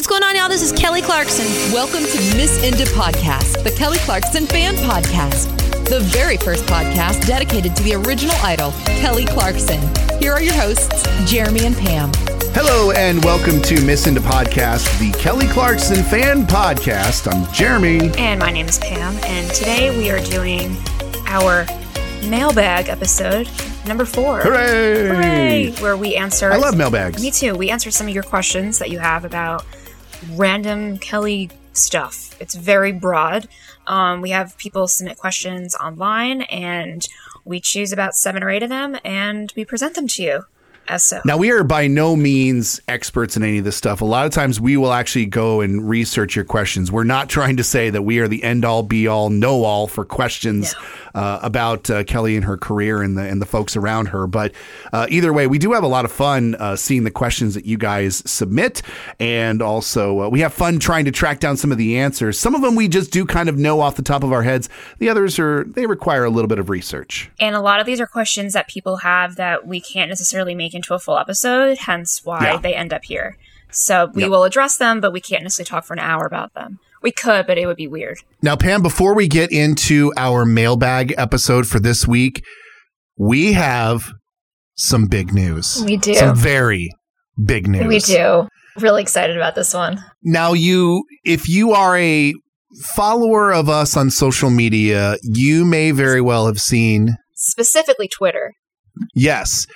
What's going on, y'all? This is Kelly Clarkson. Welcome to Miss Inda Podcast, the Kelly Clarkson fan podcast, the very first podcast dedicated to the original idol, Kelly Clarkson. Here are your hosts, Jeremy and Pam. Hello and welcome to Miss Inda Podcast, the Kelly Clarkson fan podcast. I'm Jeremy. And my name is Pam. And today we are doing our mailbag episode number four. Hooray! Hooray! Where we answer. I love mailbags. Me too. We answer some of your questions that you have about random Kelly stuff. It's very broad. Um, we have people submit questions online, and we choose about seven or eight of them, and we present them to you so. Now, we are by no means experts in any of this stuff. A lot of times we will actually go and research your questions. We're not trying to say that we are the end all, be all, know all for questions uh, about uh, Kelly and her career and the, and the folks around her. But uh, either way, we do have a lot of fun uh, seeing the questions that you guys submit. And also, uh, we have fun trying to track down some of the answers. Some of them we just do kind of know off the top of our heads, the others are, they require a little bit of research. And a lot of these are questions that people have that we can't necessarily make into a full episode, hence why Yeah. they end up here. So we Yep. will address them, but we can't necessarily talk for an hour about them. We could, but it would be weird. Now, Pam, before we get into our mailbag episode for this week, we have some big news. We do. Some very big news. We do. Really excited about this one. Now, you, if you are a follower of us on social media, you may very well have seen, Specifically Twitter. yes,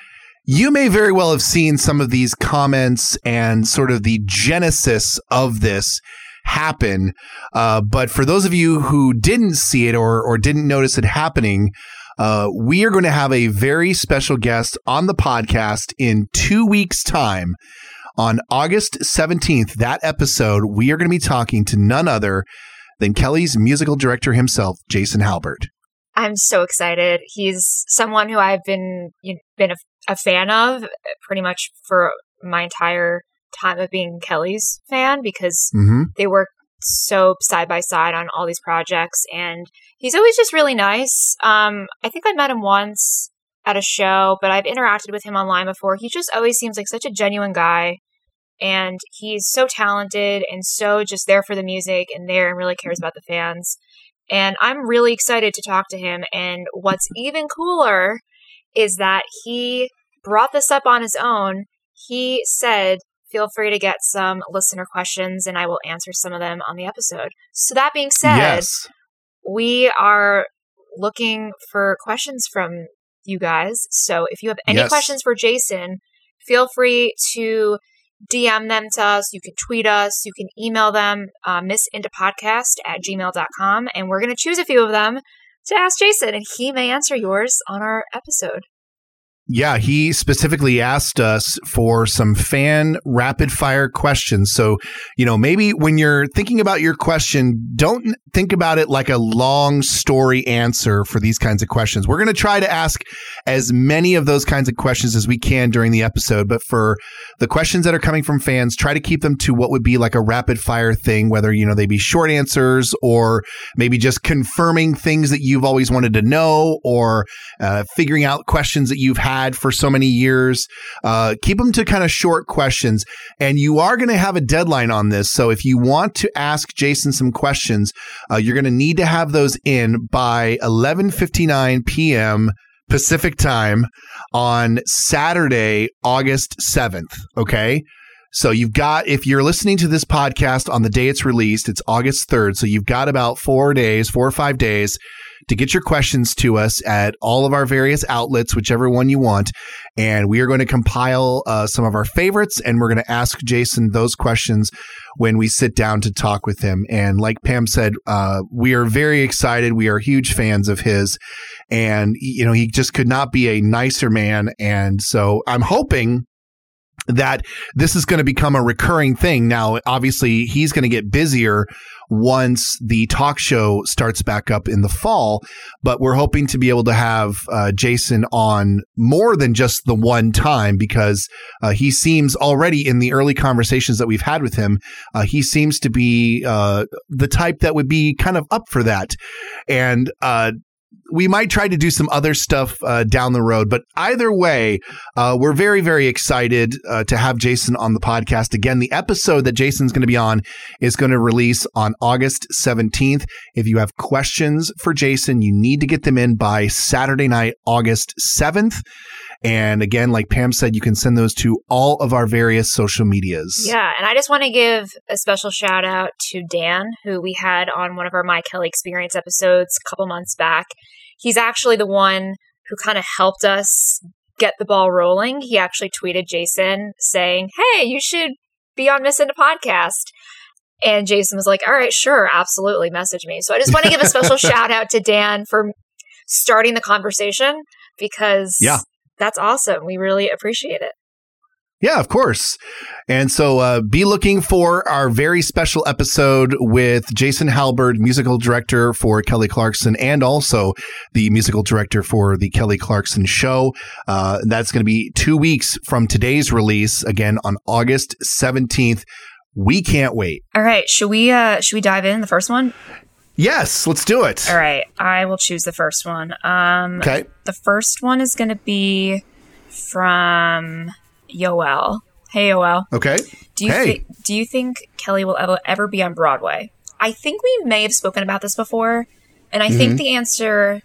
you may very well have seen some of these comments and sort of the genesis of this happen. Uh, but for those of you who didn't see it or, or didn't notice it happening, uh, we are going to have a very special guest on the podcast in two weeks' time. On August 17th, that episode, we are going to be talking to none other than Kelly's musical director himself, Jason Halbert. I'm so excited. He's someone who I've been you know, been a, a fan of pretty much for my entire time of being Kelly's fan because Mm-hmm. they work so side by side on all these projects and he's always just really nice. Um i think i met him once at a show but i've interacted with him online before. He just always seems like such a genuine guy and he's so talented and so just there for the music and there and really cares about the fans. And i'm really excited to talk to him and what's even cooler is that he brought this up on his own he said feel free to get some listener questions and I will answer some of them on the episode. So that being said, Yes. we are looking for questions from you guys. So if you have any Yes. questions for Jason, feel free to DM them to us. You can tweet us. You can email them, uh, missintopodcast at gmail.com. And we're going to choose a few of them to ask Jason, and he may answer yours on our episode. Yeah, he specifically asked us for some fan rapid fire questions. So, you know, maybe when you're thinking about your question, don't think about it like a long story answer for these kinds of questions. We're going to try to ask as many of those kinds of questions as we can during the episode. But for the questions that are coming from fans, try to keep them to what would be like a rapid fire thing, whether, you know, they be short answers or maybe just confirming things that you've always wanted to know or uh, figuring out questions that you've had for so many years. Uh, keep them to kind of short questions. And you are going to have a deadline on this. So if you want to ask Jason some questions, uh, you're going to need to have those in by 11:59 p.m. Pacific time on Saturday, August 7th. Okay. So you've got, if you're listening to this podcast on the day it's released, it's August 3rd. So you've got about four days, four or five days to get your questions to us at all of our various outlets, whichever one you want. And we are going to compile uh, some of our favorites and we're going to ask Jason those questions when we sit down to talk with him. And like Pam said, uh, we are very excited. We are huge fans of his. And, you know, he just could not be a nicer man. And so I'm hoping that this is going to become a recurring thing. Now, obviously, he's going to get busier once the talk show starts back up in the fall, but we're hoping to be able to have uh, Jason on more than just the one time because uh, he seems already in the early conversations that we've had with him, uh, he seems to be uh, the type that would be kind of up for that. And, uh, we might try to do some other stuff uh, down the road. But either way, uh, we're very, very excited uh, to have Jason on the podcast. Again, the episode that Jason's going to be on is going to release on August 17th. If you have questions for Jason, you need to get them in by Saturday night, August 7th. And again, like Pam said, you can send those to all of our various social medias. Yeah, and I just want to give a special shout out to Dan, who we had on one of our My Kelly Experience episodes a couple months back. He's actually the one who kind of helped us get the ball rolling. He actually tweeted Jason saying, Hey, you should be on Miss Into Podcast. And Jason was like, All right, sure, absolutely, message me. So I just want to give a special shout out to Dan for starting the conversation because yeah that's awesome. We really appreciate it. Yeah, of course. And so uh, be looking for our very special episode with Jason Halbert, musical director for Kelly Clarkson, and also the musical director for the Kelly Clarkson Show. Uh, that's going to be two weeks from today's release, again on August 17th. We can't wait. All right. Should we uh should we dive in the first one? Yes, let's do it. All right, I will choose the first one. Um, okay. The first one is going to be from Yoel. Hey, Yoel. Okay. Do you hey. Th- do you think Kelly will ever, ever be on Broadway? I think we may have spoken about this before, and I mm-hmm. think the answer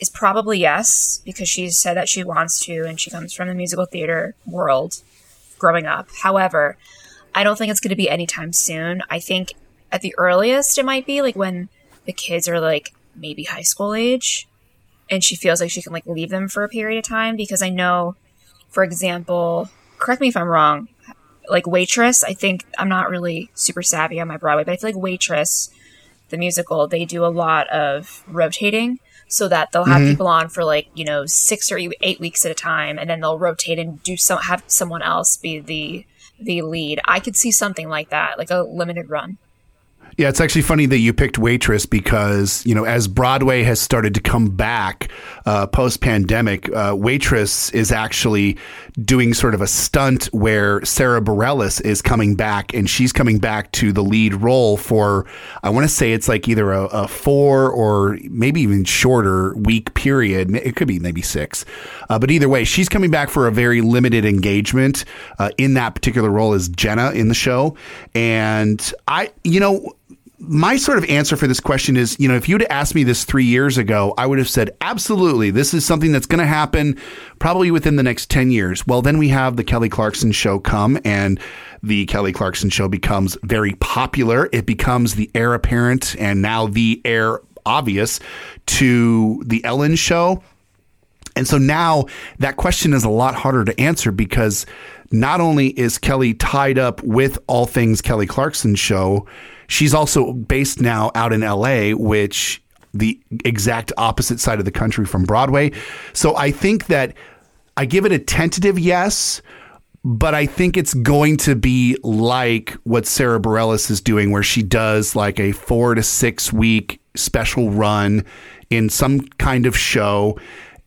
is probably yes because she said that she wants to, and she comes from the musical theater world growing up. However, I don't think it's going to be anytime soon. I think at the earliest it might be like when the kids are like maybe high school age and she feels like she can like leave them for a period of time because I know, for example, correct me if I'm wrong, like Waitress, I think I'm not really super savvy on my Broadway, but I feel like Waitress, the musical, they do a lot of rotating so that they'll have mm-hmm. people on for like, you know, six or eight weeks at a time and then they'll rotate and do some have someone else be the the lead. I could see something like that, like a limited run. Yeah, it's actually funny that you picked Waitress because, you know, as Broadway has started to come back uh, post pandemic, uh, Waitress is actually doing sort of a stunt where Sara Bareilles is coming back and she's coming back to the lead role for, I want to say it's like either a, a, four or maybe even shorter week period. It could be maybe six. Uh, but either way, she's coming back for a very limited engagement uh, in that particular role as Jenna in the show. And I, you know, my sort of answer for this question is, you know, if you'd asked me this three years ago, I would have said, absolutely, this is something that's going to happen probably within the next 10 years. Well, then we have the Kelly Clarkson show come and the Kelly Clarkson show becomes very popular. It becomes the heir apparent and now the heir obvious to the Ellen show. And so now that question is a lot harder to answer because not only is Kelly tied up with all things Kelly Clarkson show, She's also based now out in LA, which the exact opposite side of the country from Broadway. So I think that I give it a tentative yes, but I think it's going to be like what Sara Bareilles is doing, where she does like a four to six week special run in some kind of show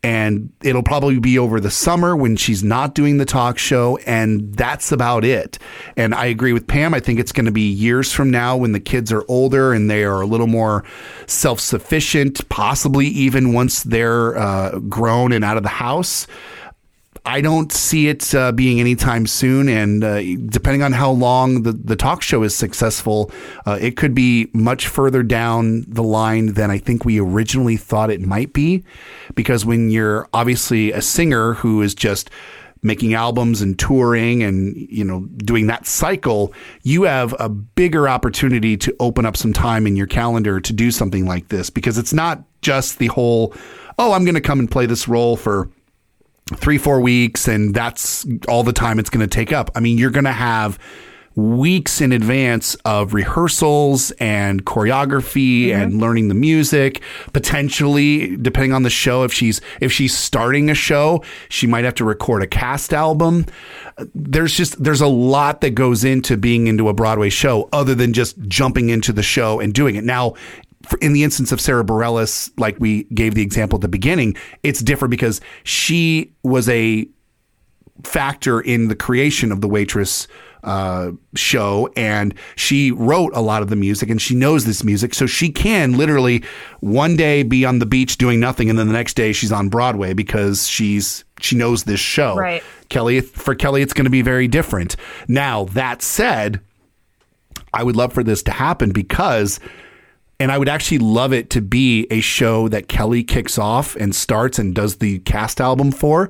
and it'll probably be over the summer when she's not doing the talk show and that's about it. And i agree with pam. I think it's going to be years from now when the kids are older and they are a little more self-sufficient possibly even once they're uh, grown and out of the house I don't see it uh, being anytime soon. And uh, depending on how long the, the talk show is successful, uh, it could be much further down the line than I think we originally thought it might be. Because when you're obviously a singer who is just making albums and touring and you know doing that cycle you have a bigger opportunity to open up some time in your calendar to do something like this because it's not just the whole oh i'm going to come and play this role for three, four weeks, and that's all the time it's going to take up. I mean, you're going to have weeks in advance of rehearsals and choreography mm-hmm. and learning the music potentially depending on the show if she's if she's starting a show she might have to record a cast album there's just there's a lot that goes into being into a Broadway show other than just jumping into the show and doing it now in the instance of Sara Bareilles, like we gave the example at the beginning, it's different because she was a factor in the creation of the waitress uh, show and she wrote a lot of the music and she knows this music. So she can literally one day be on the beach doing nothing and then the next day she's on Broadway because she's she knows this show. Right. Kelly for Kelly it's going to be very different. Now, that said, I would love for this to happen because and I would actually love it to be a show that Kelly kicks off and starts and does the cast album for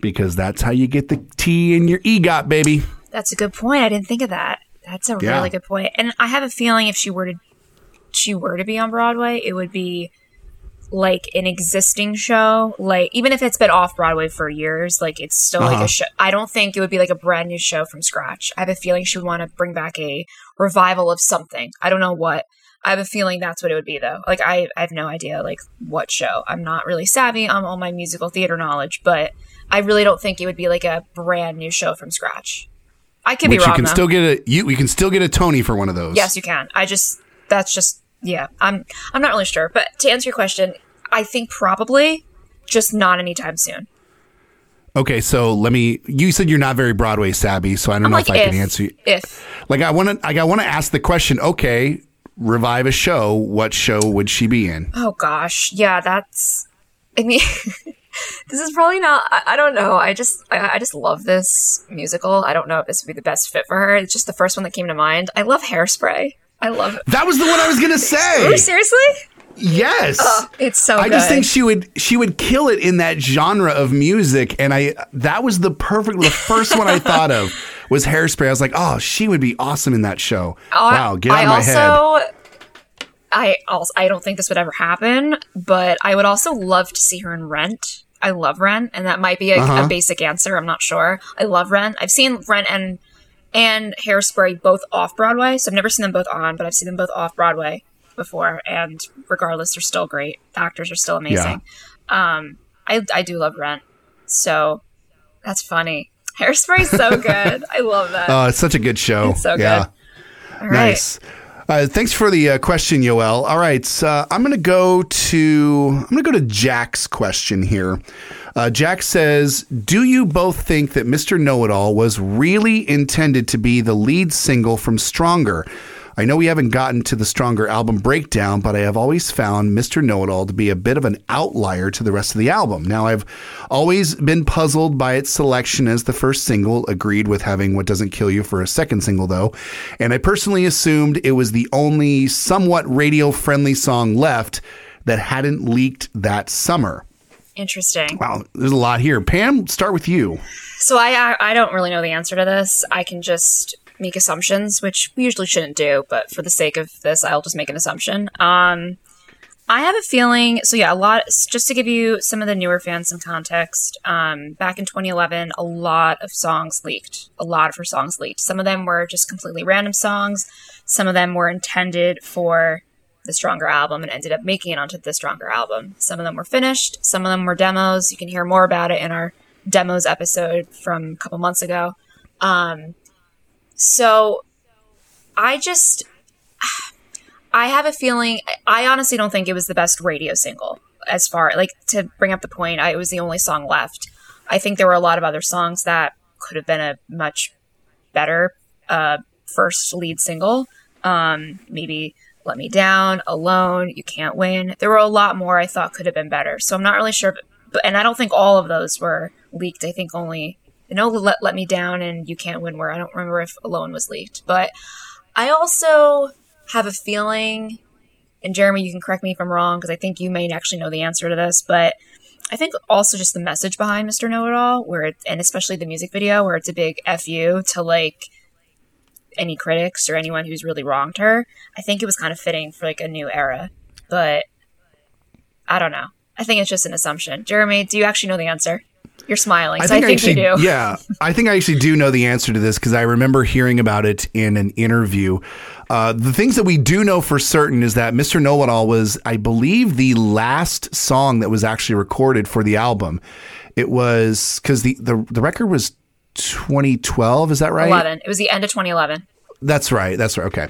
because that's how you get the T in your EGOT, baby. That's a good point. I didn't think of that. That's a Yeah. really good point. And I have a feeling if she were to she were to be on Broadway, it would be like an existing show. Like even if it's been off Broadway for years, like it's still like Uh-huh. a show. I don't think it would be like a brand new show from scratch. I have a feeling she would want to bring back a revival of something. I don't know what. I have a feeling that's what it would be though. Like I, I have no idea like what show. I'm not really savvy on all my musical theater knowledge, but I really don't think it would be like a brand new show from scratch. I could Which be wrong you can though. still get a you you can still get a Tony for one of those. Yes, you can. I just that's just yeah. I'm I'm not really sure, but to answer your question, I think probably just not anytime soon. Okay, so let me. You said you're not very Broadway savvy, so I don't I'm know like if I if can answer. you. if Like I want to. Like I want to ask the question. Okay, revive a show. What show would she be in? oh gosh, yeah, that's. I mean, this is probably not. I, I don't know. I just I, I just love this musical. I don't know if this would be the best fit for her. It's just the first one that came to mind. I love Hairspray. I love it. That was the one I was gonna Oh, say. seriously? Yes. Oh, it's so I good. just think she would she would kill it in that genre of music, and I that was the perfect the first one I thought of was Hairspray. I was like, oh, she would be awesome in that show. wow, get out I of my also, head. I also I don't think this would ever happen, but I would also love to see her in Rent. I love Rent, and that might be a, Uh-huh. a basic answer. I'm not sure. I love Rent. I've seen Rent and and Hairspray both off Broadway, so I've never seen them both on, but I've seen them both off Broadway before, and regardless, they're still great. The actors are still amazing. Um, I I do love Rent, so that's funny. Hairspray's so good. I love that. Oh, it's such a good show. It's so good. Yeah. All right. Nice. Uh, thanks for the uh, question, Yoel. All right, uh, I'm going to go to I'm going to go to Jack's question here. Uh, Jack says, "Do you both think that Mr. Know-It-All was really intended to be the lead single from Stronger?" I know we haven't gotten to the Stronger album breakdown, but I have always found Mr. Know It All to be a bit of an outlier to the rest of the album. Now, I've always been puzzled by its selection as the first single, agreed with having What Doesn't Kill You for a second single, though, and I personally assumed it was the only somewhat radio friendly song left that hadn't leaked that summer. Interesting. Wow, there's a lot here. Pam, start with you. So I, I I don't really know the answer to this. I can just make assumptions, which we usually shouldn't do, but for the sake of this, I'll just make an assumption. Um, I have a feeling. So yeah, a lot. Just to give you some of the newer fans some context. Um, back in 2011, a lot of songs leaked. A lot of her songs leaked. Some of them were just completely random songs. Some of them were intended for the Stronger album and ended up making it onto the Stronger album. Some of them were finished. Some of them were demos. You can hear more about it in our demos episode from a couple months ago. Um, so I just, I have a feeling, I honestly don't think it was the best radio single as far, like to bring up the point, I, it was the only song left. I think there were a lot of other songs that could have been a much better uh, first lead single. Um, maybe Let Me Down, Alone, You Can't Win. There were a lot more I thought could have been better. So I'm not really sure. But, and I don't think all of those were leaked. I think only, I know Let, Let Me Down and You Can't Win were. I don't remember if Alone was leaked. But I also have a feeling, and Jeremy, you can correct me if I'm wrong, because I think you may actually know the answer to this, but I think also just the message behind Mr. Know It All, where it, and especially the music video, where it's a big fu to like any critics or anyone who's really wronged her. I think it was kind of fitting for like a new era, but I don't know. I think it's just an assumption. Jeremy, do you actually know the answer? You're smiling, so I think, actually, you do. Yeah, I think I actually do know the answer to this because I remember hearing about it in an interview. Uh, the things that we do know for certain is that Mr. Know It All was, I believe, the last song that was actually recorded for the album. It was because the, the the record was 2012. Is that right? 11. It was the end of 2011. That's right. That's right. Okay.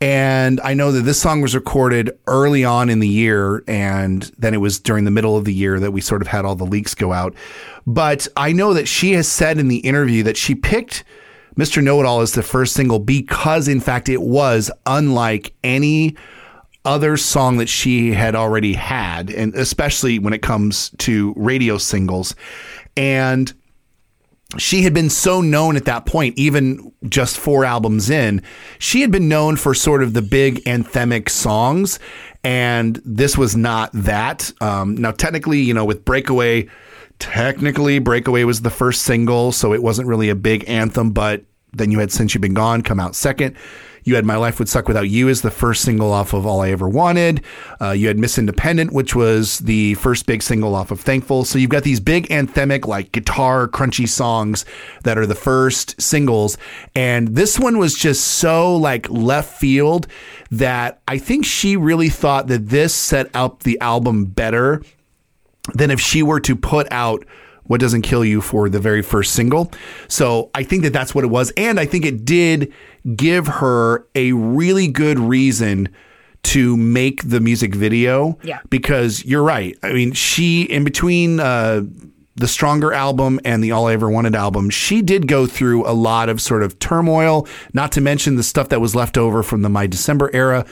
And I know that this song was recorded early on in the year, and then it was during the middle of the year that we sort of had all the leaks go out. But I know that she has said in the interview that she picked Mr. Know It All as the first single because, in fact, it was unlike any other song that she had already had, and especially when it comes to radio singles. And she had been so known at that point, even just four albums in. She had been known for sort of the big anthemic songs, and this was not that. Um, now, technically, you know, with Breakaway, technically, Breakaway was the first single, so it wasn't really a big anthem, but then you had Since You've Been Gone come out second. You had My Life Would Suck Without You as the first single off of All I Ever Wanted. Uh, you had Miss Independent, which was the first big single off of Thankful. So you've got these big anthemic, like guitar crunchy songs that are the first singles. And this one was just so like left field that I think she really thought that this set up the album better than if she were to put out what doesn't kill you for the very first single. So I think that that's what it was. And I think it did give her a really good reason to make the music video. Yeah. Because you're right. I mean, she, in between, uh, the Stronger album and the All I Ever Wanted album, she did go through a lot of sort of turmoil, not to mention the stuff that was left over from the My December era.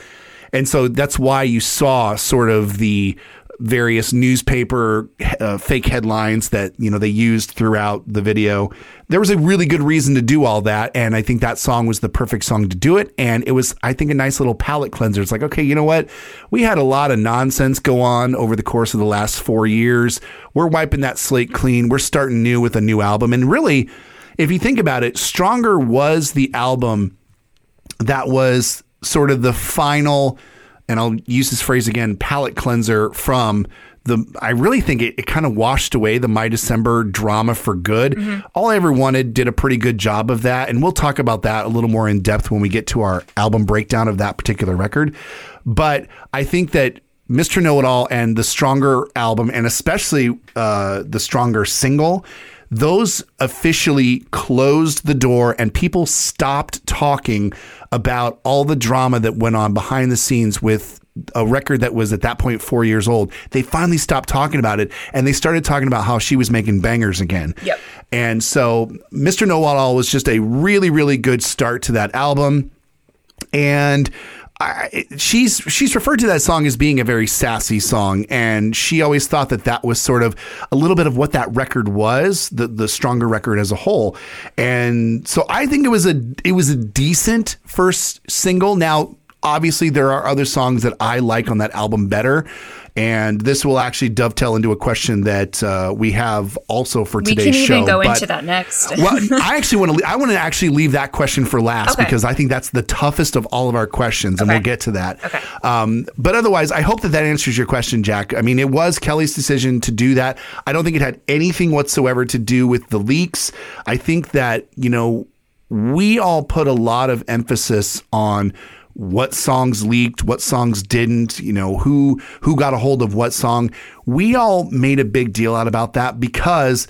And so that's why you saw sort of the various newspaper uh, fake headlines that you know they used throughout the video. There was a really good reason to do all that, and I think that song was the perfect song to do it. And it was, I think, a nice little palate cleanser. It's like, okay, you know what? We had a lot of nonsense go on over the course of the last four years. We're wiping that slate clean. We're starting new with a new album, and really, if you think about it, Stronger was the album that was sort of the final and I'll use this phrase again, palate cleanser from the I really think it, it kind of washed away the My December drama for good. Mm-hmm. All I ever wanted did a pretty good job of that. And we'll talk about that a little more in depth when we get to our album breakdown of that particular record. But I think that Mr. Know It All and the Stronger album, and especially uh, the Stronger single, those officially closed the door and people stopped talking about all the drama that went on behind the scenes with a record that was at that point four years old. They finally stopped talking about it and they started talking about how she was making bangers again. Yep. And so Mr. Know It All was just a really, really good start to that album. And She's she's referred to that song as being a very sassy song, and she always thought that that was sort of a little bit of what that record was, the the stronger record as a whole. And so I think it was a it was a decent first single. Now, obviously, there are other songs that I like on that album better. And this will actually dovetail into a question that uh, we have also for today's show. We can even go but, into that next. well, I actually want to. I want to actually leave that question for last okay. because I think that's the toughest of all of our questions, and okay. we'll get to that. Okay. Um, but otherwise, I hope that that answers your question, Jack. I mean, it was Kelly's decision to do that. I don't think it had anything whatsoever to do with the leaks. I think that you know we all put a lot of emphasis on what songs leaked, what songs didn't, you know, who who got a hold of what song. We all made a big deal out about that because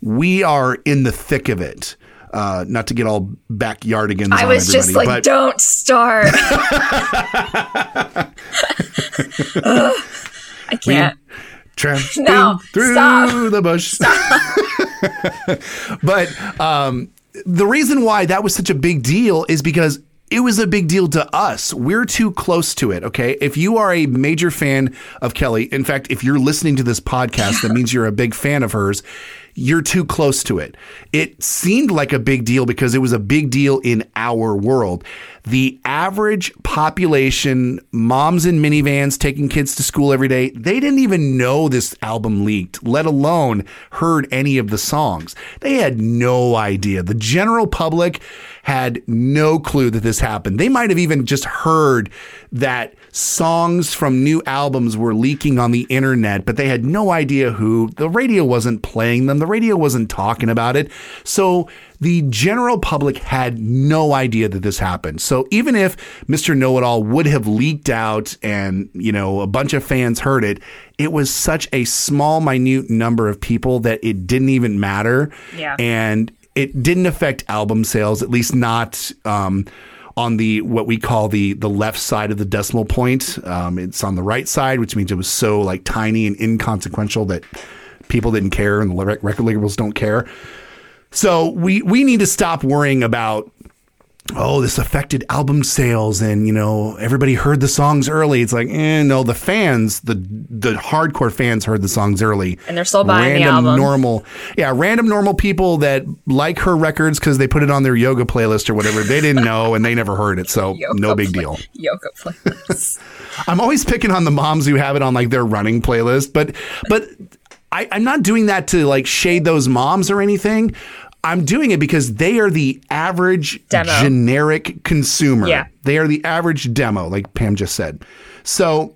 we are in the thick of it. Uh, not to get all backyardigans. I was just like, but... don't start. I can't. Tramping no, through stop. the bush. but um, the reason why that was such a big deal is because it was a big deal to us. We're too close to it, okay? If you are a major fan of Kelly, in fact, if you're listening to this podcast, that means you're a big fan of hers. You're too close to it. It seemed like a big deal because it was a big deal in our world. The average population, moms in minivans taking kids to school every day, they didn't even know this album leaked, let alone heard any of the songs. They had no idea. The general public had no clue that this happened. They might have even just heard that songs from new albums were leaking on the internet, but they had no idea who. The radio wasn't playing them, the radio wasn't talking about it. So the general public had no idea that this happened. So even if Mr. Know It All would have leaked out and, you know, a bunch of fans heard it, it was such a small, minute number of people that it didn't even matter. Yeah. And it didn't affect album sales, at least not um, on the what we call the the left side of the decimal point. Um, it's on the right side, which means it was so like tiny and inconsequential that people didn't care and the record labels don't care. So we we need to stop worrying about oh this affected album sales and you know everybody heard the songs early. It's like eh, no, the fans, the the hardcore fans heard the songs early, And they're still buying the album. normal yeah random normal people that like her records because they put it on their yoga playlist or whatever. They didn't know and they never heard it, so Yoga no big play- deal. Yoga playlists. I'm always picking on the moms who have it on like their running playlist, but but I, I'm not doing that to like shade those moms or anything. I'm doing it because they are the average Demo. generic consumer. Yeah. They are the average demo, like Pam just said. So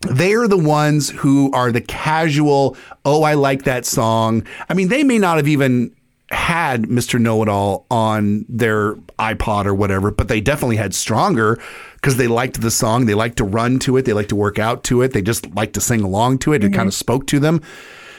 they are the ones who are the casual, oh, I like that song. I mean, they may not have even had Mr. Know It All on their iPod or whatever, but they definitely had Stronger because they liked the song. They liked to run to it. They liked to work out to it. They just liked to sing along to it. It mm-hmm. kind of spoke to them.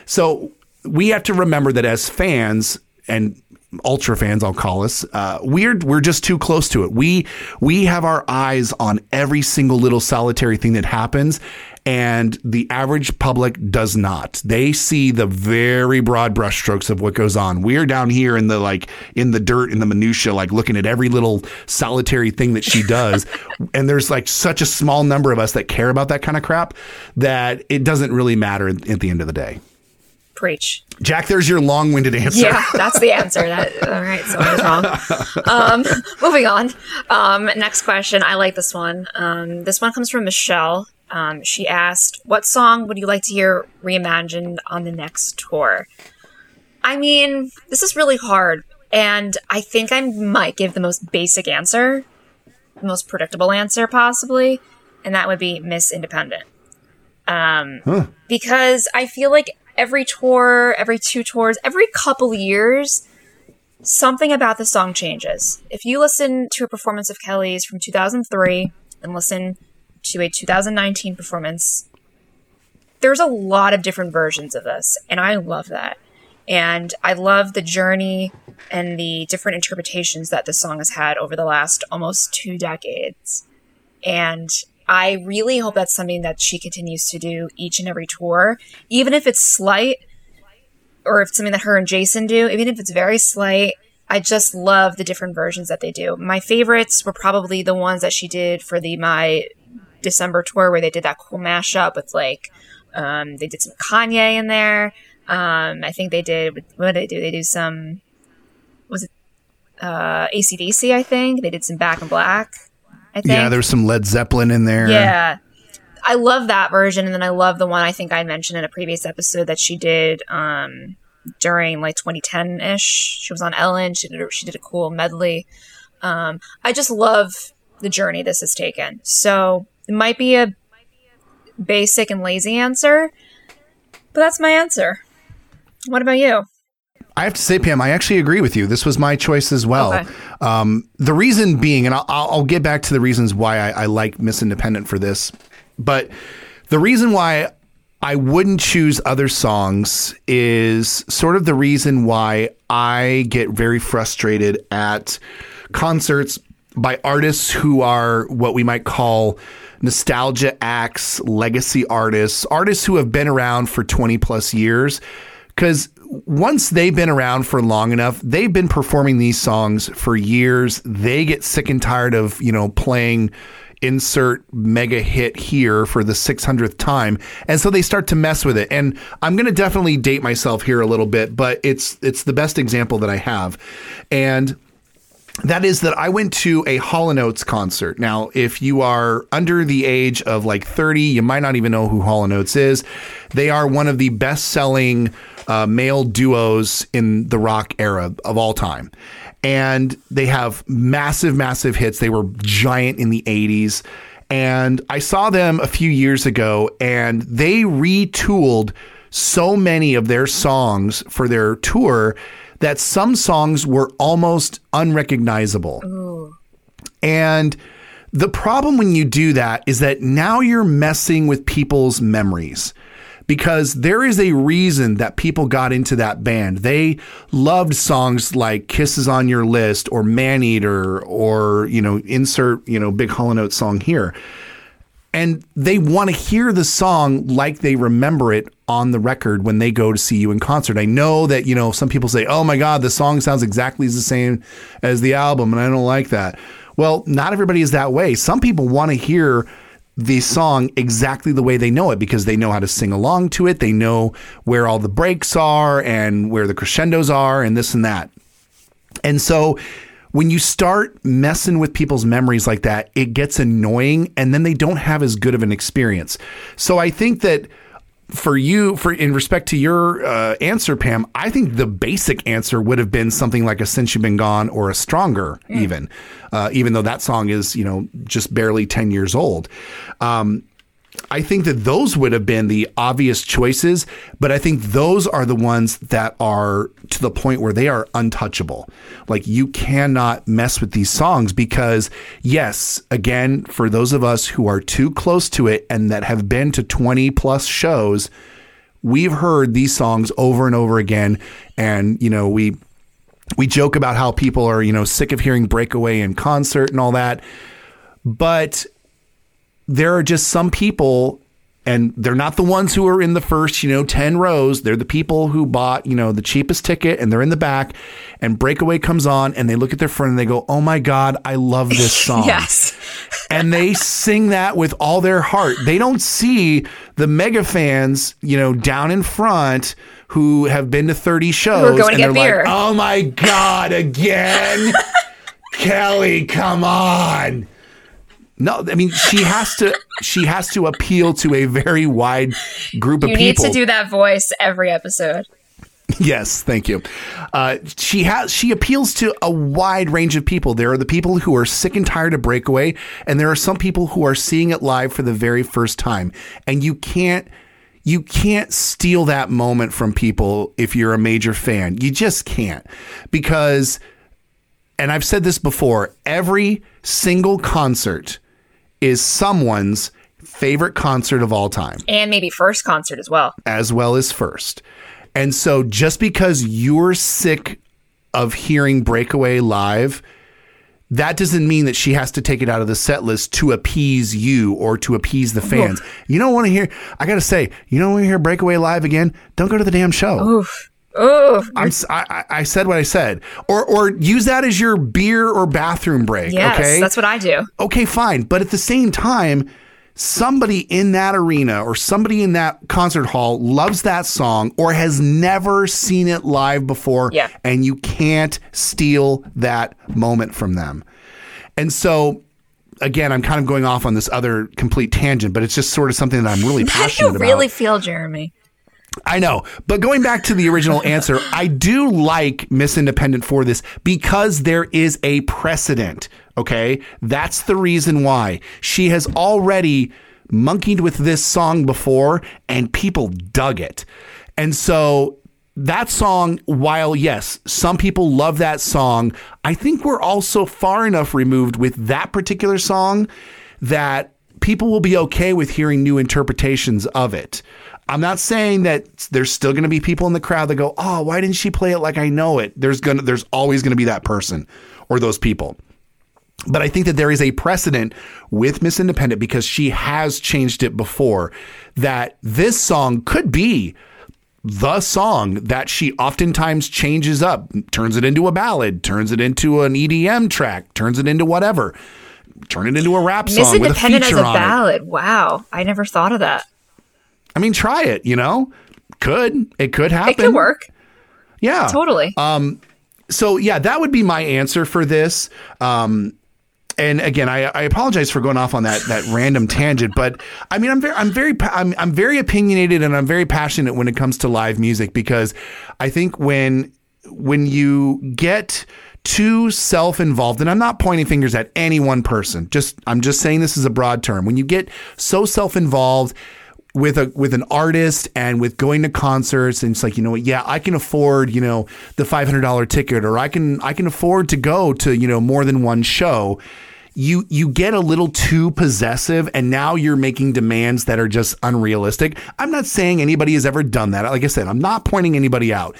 So we have to remember that as fans and ultra fans, I'll call us, uh, we're we're just too close to it. We we have our eyes on every single little solitary thing that happens. And the average public does not. They see the very broad brushstrokes of what goes on. We're down here in the like in the dirt in the minutia, like looking at every little solitary thing that she does. and there's like such a small number of us that care about that kind of crap that it doesn't really matter at the end of the day. Preach. Jack, there's your long-winded answer. Yeah, that's the answer. That all right. So I was wrong. Um, moving on. Um, next question. I like this one. Um, this one comes from Michelle. Um, she asked, "What song would you like to hear reimagined on the next tour?" I mean, this is really hard, and I think I might give the most basic answer, the most predictable answer possibly, and that would be Miss Independent. Um, because I feel like every tour, every two tours, every couple years, something about the song changes. If you listen to a performance of Kelly's from 2003 and listen to a 2019 performance, there's a lot of different versions of this, and I love that. And I love the journey and the different interpretations that this song has had over the last almost two decades. And I really hope that's something that she continues to do each and every tour, even if it's slight or if it's something that her and Jason do, even if it's very slight. I just love the different versions that they do. My favorites were probably the ones that she did for the my December tour where they did that cool mashup with like um, they did some Kanye in there. Um, I think they did what did they do? They do some was it uh, ACDC? I think they did some Back in Black. I think Yeah, there's some Led Zeppelin in there. yeah. I love that version, and then I love the one I think I mentioned in a previous episode that she did um, during like 2010 ish. She was on Ellen. She did a, she did a cool medley. Um, I just love the journey this has taken. So it might be a basic and lazy answer, but that's my answer. What about you? I have to say, Pam, I actually agree with you. This was my choice as well. Okay. Um, the reason being, and I'll, I'll I'll get back to the reasons why I, I like Miss Independent for this, but the reason why I wouldn't choose other songs is sort of the reason why I get very frustrated at concerts by artists who are what we might call nostalgia acts, legacy artists, artists who have been around for 20 plus years. Because once they've been around for long enough, they've been performing these songs for years. They get sick and tired of, you know, playing insert mega hit here for the 600th time and so they start to mess with it and i'm going to definitely date myself here a little bit but it's it's the best example that i have and that is that I went to a Hall & Oates concert. Now, if you are under the age of like 30, you might not even know who Hall & Oates is. They are one of the best-selling uh, male duos in the rock era of all time. And they have massive, massive hits. They were giant in the 80s. And I saw them a few years ago and they retooled so many of their songs for their tour that some songs were almost unrecognizable. And the problem when you do that is that now you're messing with people's memories because there is a reason that people got into that band. They loved songs like Kisses on Your List or Man Eater or, you know, insert, you know, big Hall & Oates song here. and they want to hear the song like they remember it on the record when they go to see you in concert. I know that, you know, some people say, "Oh my god, the song sounds exactly the same as the album," and I don't like that. Well, not everybody is that way. Some people want to hear the song exactly the way they know it because they know how to sing along to it. They know where all the breaks are and where the crescendos are and this and that. And so when you start messing with people's memories like that, it gets annoying and then they don't have as good of an experience. So I think that for you, for in respect to your uh, answer, Pam, I think the basic answer would have been something like a "Since You've Been Gone" or a "Stronger," even, uh, even though that song is you know just barely ten years old. Um, I think that those would have been the obvious choices, but I think those are the ones that are to the point where they are untouchable. Like you cannot mess with these songs because, yes, again, for those of us who are too close to it and that have been to 20 plus shows, we've heard these songs over and over again. And, you know, we, we joke about how people are, you know, sick of hearing Breakaway in concert and all that. But there are just some people and they're not the ones who are in the first, you know, 10 rows. They're the people who bought, you know, the cheapest ticket and they're in the back and Breakaway comes on and they look at their friend and they go, "Oh my god, I love this song." Yes. and they sing that with all their heart. They don't see the mega fans, you know, down in front who have been to 30 shows going to and get they're beer. like, "Oh my god, again." Kelly, come on. No, I mean she has to. She has to appeal to a very wide group of people. You need to do that voice every episode. Yes, thank you. Uh, she has she appeals to a wide range of people. There are the people who are sick and tired of Breakaway, and there are some people who are seeing it live for the very first time. And you can't you can't steal that moment from people if you're a major fan. You just can't because. And I've said this before. Every single concert is someone's favorite concert of all time And maybe first concert as well. as well as first. And so just because you're sick of hearing Breakaway live, that doesn't mean that she has to take it out of the set list to appease you or to appease the fans. You don't want to hear, I got to say, you don't want to hear Breakaway live again? Don't go to the damn show. Oof. I'm, s- I, I- said what I said. Or, or use that as your beer or bathroom break. Yes, okay. that's what I do. okay, fine. But at the same time, somebody in that arena or somebody in that concert hall loves that song or has never seen it live before. Yeah. And you can't steal that moment from them. And so, again, I'm kind of going off on this other complete tangent, but it's just sort of something that I'm really passionate about. How do you about. really feel, Jeremy? I know. But going back to the original answer, I do like Miss Independent for this because there is a precedent. Okay. That's the reason why. She has already monkeyed with this song before and people dug it. And so that song, while yes, some people love that song, I think we're also far enough removed with that particular song that people will be okay with hearing new interpretations of it. I'm not saying that there's still going to be people in the crowd that go, "Oh, why didn't she play it like I know it?" There's going to there's always going to be that person or those people. But I think that there is a precedent with Miss Independent because she has changed it before that this song could be the song that she oftentimes changes up, turns it into a ballad, turns it into an EDM track, turns it into whatever. Turn it into a rap Miss song with a Independent as a ballad. Wow. I never thought of that. I mean, try it, you know? Could. It could happen. It could work. Yeah. Totally. so yeah, that would be my answer for this. Um, and again, I, I apologize for going off on that that random tangent, but I mean, I'm very, I'm very, I'm, I'm very opinionated and I'm very passionate when it comes to live music because I think when when you get too self-involved, and I'm not pointing fingers at any one person, just I'm just saying this is a broad term. When you get so self-involved with a with an artist and with going to concerts and it's like you know what yeah I can afford you know the five hundred dollar ticket or I can I can afford to go to you know more than one show you you get a little too possessive and now you're making demands that are just unrealistic I'm not saying anybody has ever done that like I said I'm not pointing anybody out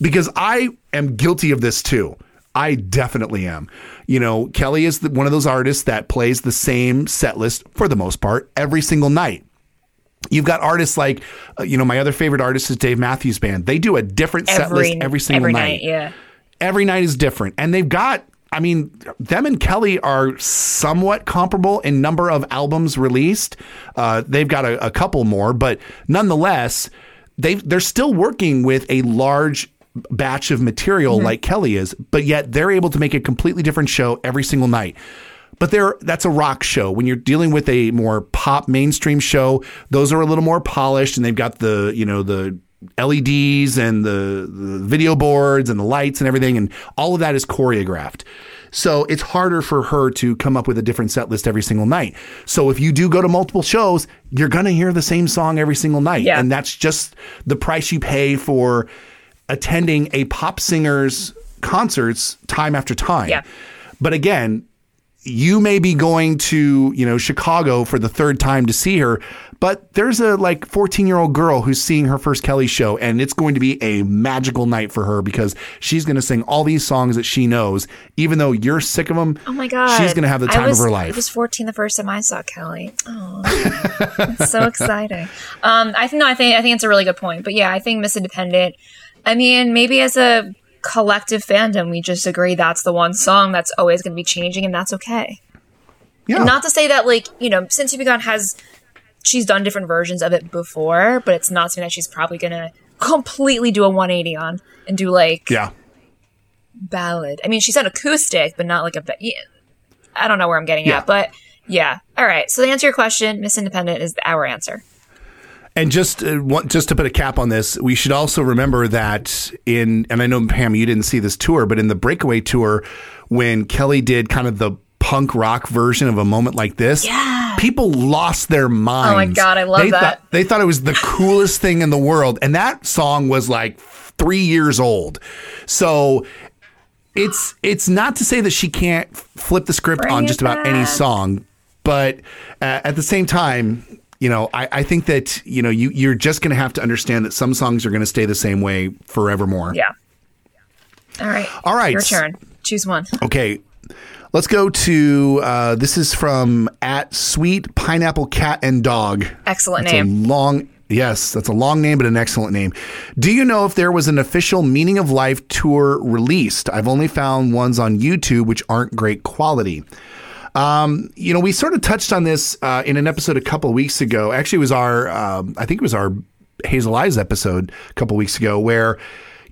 because I am guilty of this too I definitely am. you know, Kelly is the, one of those artists that plays the same set list for the most part every single night. You've got artists like, uh, you know, my other favorite artist is Dave Matthews Band. They do a different set list every single every night. Yeah. Every night is different. And they've got, I mean, them and Kelly are somewhat comparable in number of albums released. Uh, they've got a, a couple more, but nonetheless, they they're still working with a large batch of material like Kelly is, but yet they're able to make a completely different show every single night. But they're that's a rock show. When you're dealing with a more pop mainstream show, those are a little more polished and they've got the, you know, the LEDs and the, the video boards and the lights and everything, and all of that is choreographed. So it's harder for her to come up with a different set list every single night. So if you do go to multiple shows, you're going to hear the same song every single night. Yeah. And that's just the price you pay for attending a pop singer's concerts time after time. Yeah. But again, you may be going to, you know, Chicago for the third time to see her, but there's a like 14 year old girl who's seeing her first Kelly show, and it's going to be a magical night for her because she's going to sing all these songs that she knows, even though you're sick of them. Oh my god. She's going to have the time was, of her life. I was 14 the first time I saw Kelly. Oh, it's so exciting. Um, I think no, I think I think it's a really good point. But yeah, I think Miss Independent. I mean, maybe as a collective fandom, we just agree that's the one song that's always going to be changing, and that's okay. yeah. Not to say that like you know, since you begun has she's done different versions of it before, but it's not something that she's probably going to completely do a 180 on and do like yeah. ballad. I mean, she said acoustic, but not like a. Ba- I don't know where I'm getting Yeah. at, but yeah. All right. So to answer to your question, Miss Independent is our answer. And just uh, want, just to put a cap on this, we should also remember that in and I know Pam, you didn't see this tour, but in the Breakaway tour, when Kelly did kind of the punk rock version of a moment like this, Yeah. people lost their minds. Oh my god, I love they that. Thought, they thought it was the coolest thing in the world, and that song was like three years old. So it's it's not to say that she can't flip the script Bring on just about any song, but uh, at the same time, you know, I, I think that you know you you're just going to have to understand that some songs are going to stay the same way forevermore. Yeah. All right. All right. Your turn. Choose one. Okay. Let's go to uh, this is from at Sweet Pineapple Cat and Dog. Excellent That's name. long yes, that's a long name, but an excellent name. Do you know if there was an official Meaning of Life tour released? I've only found ones on YouTube which aren't great quality. Um, you know, we sort of touched on this uh, in an episode a couple weeks ago. Actually, it was our, um, I think it was our Hazel Eyes episode a couple weeks ago, where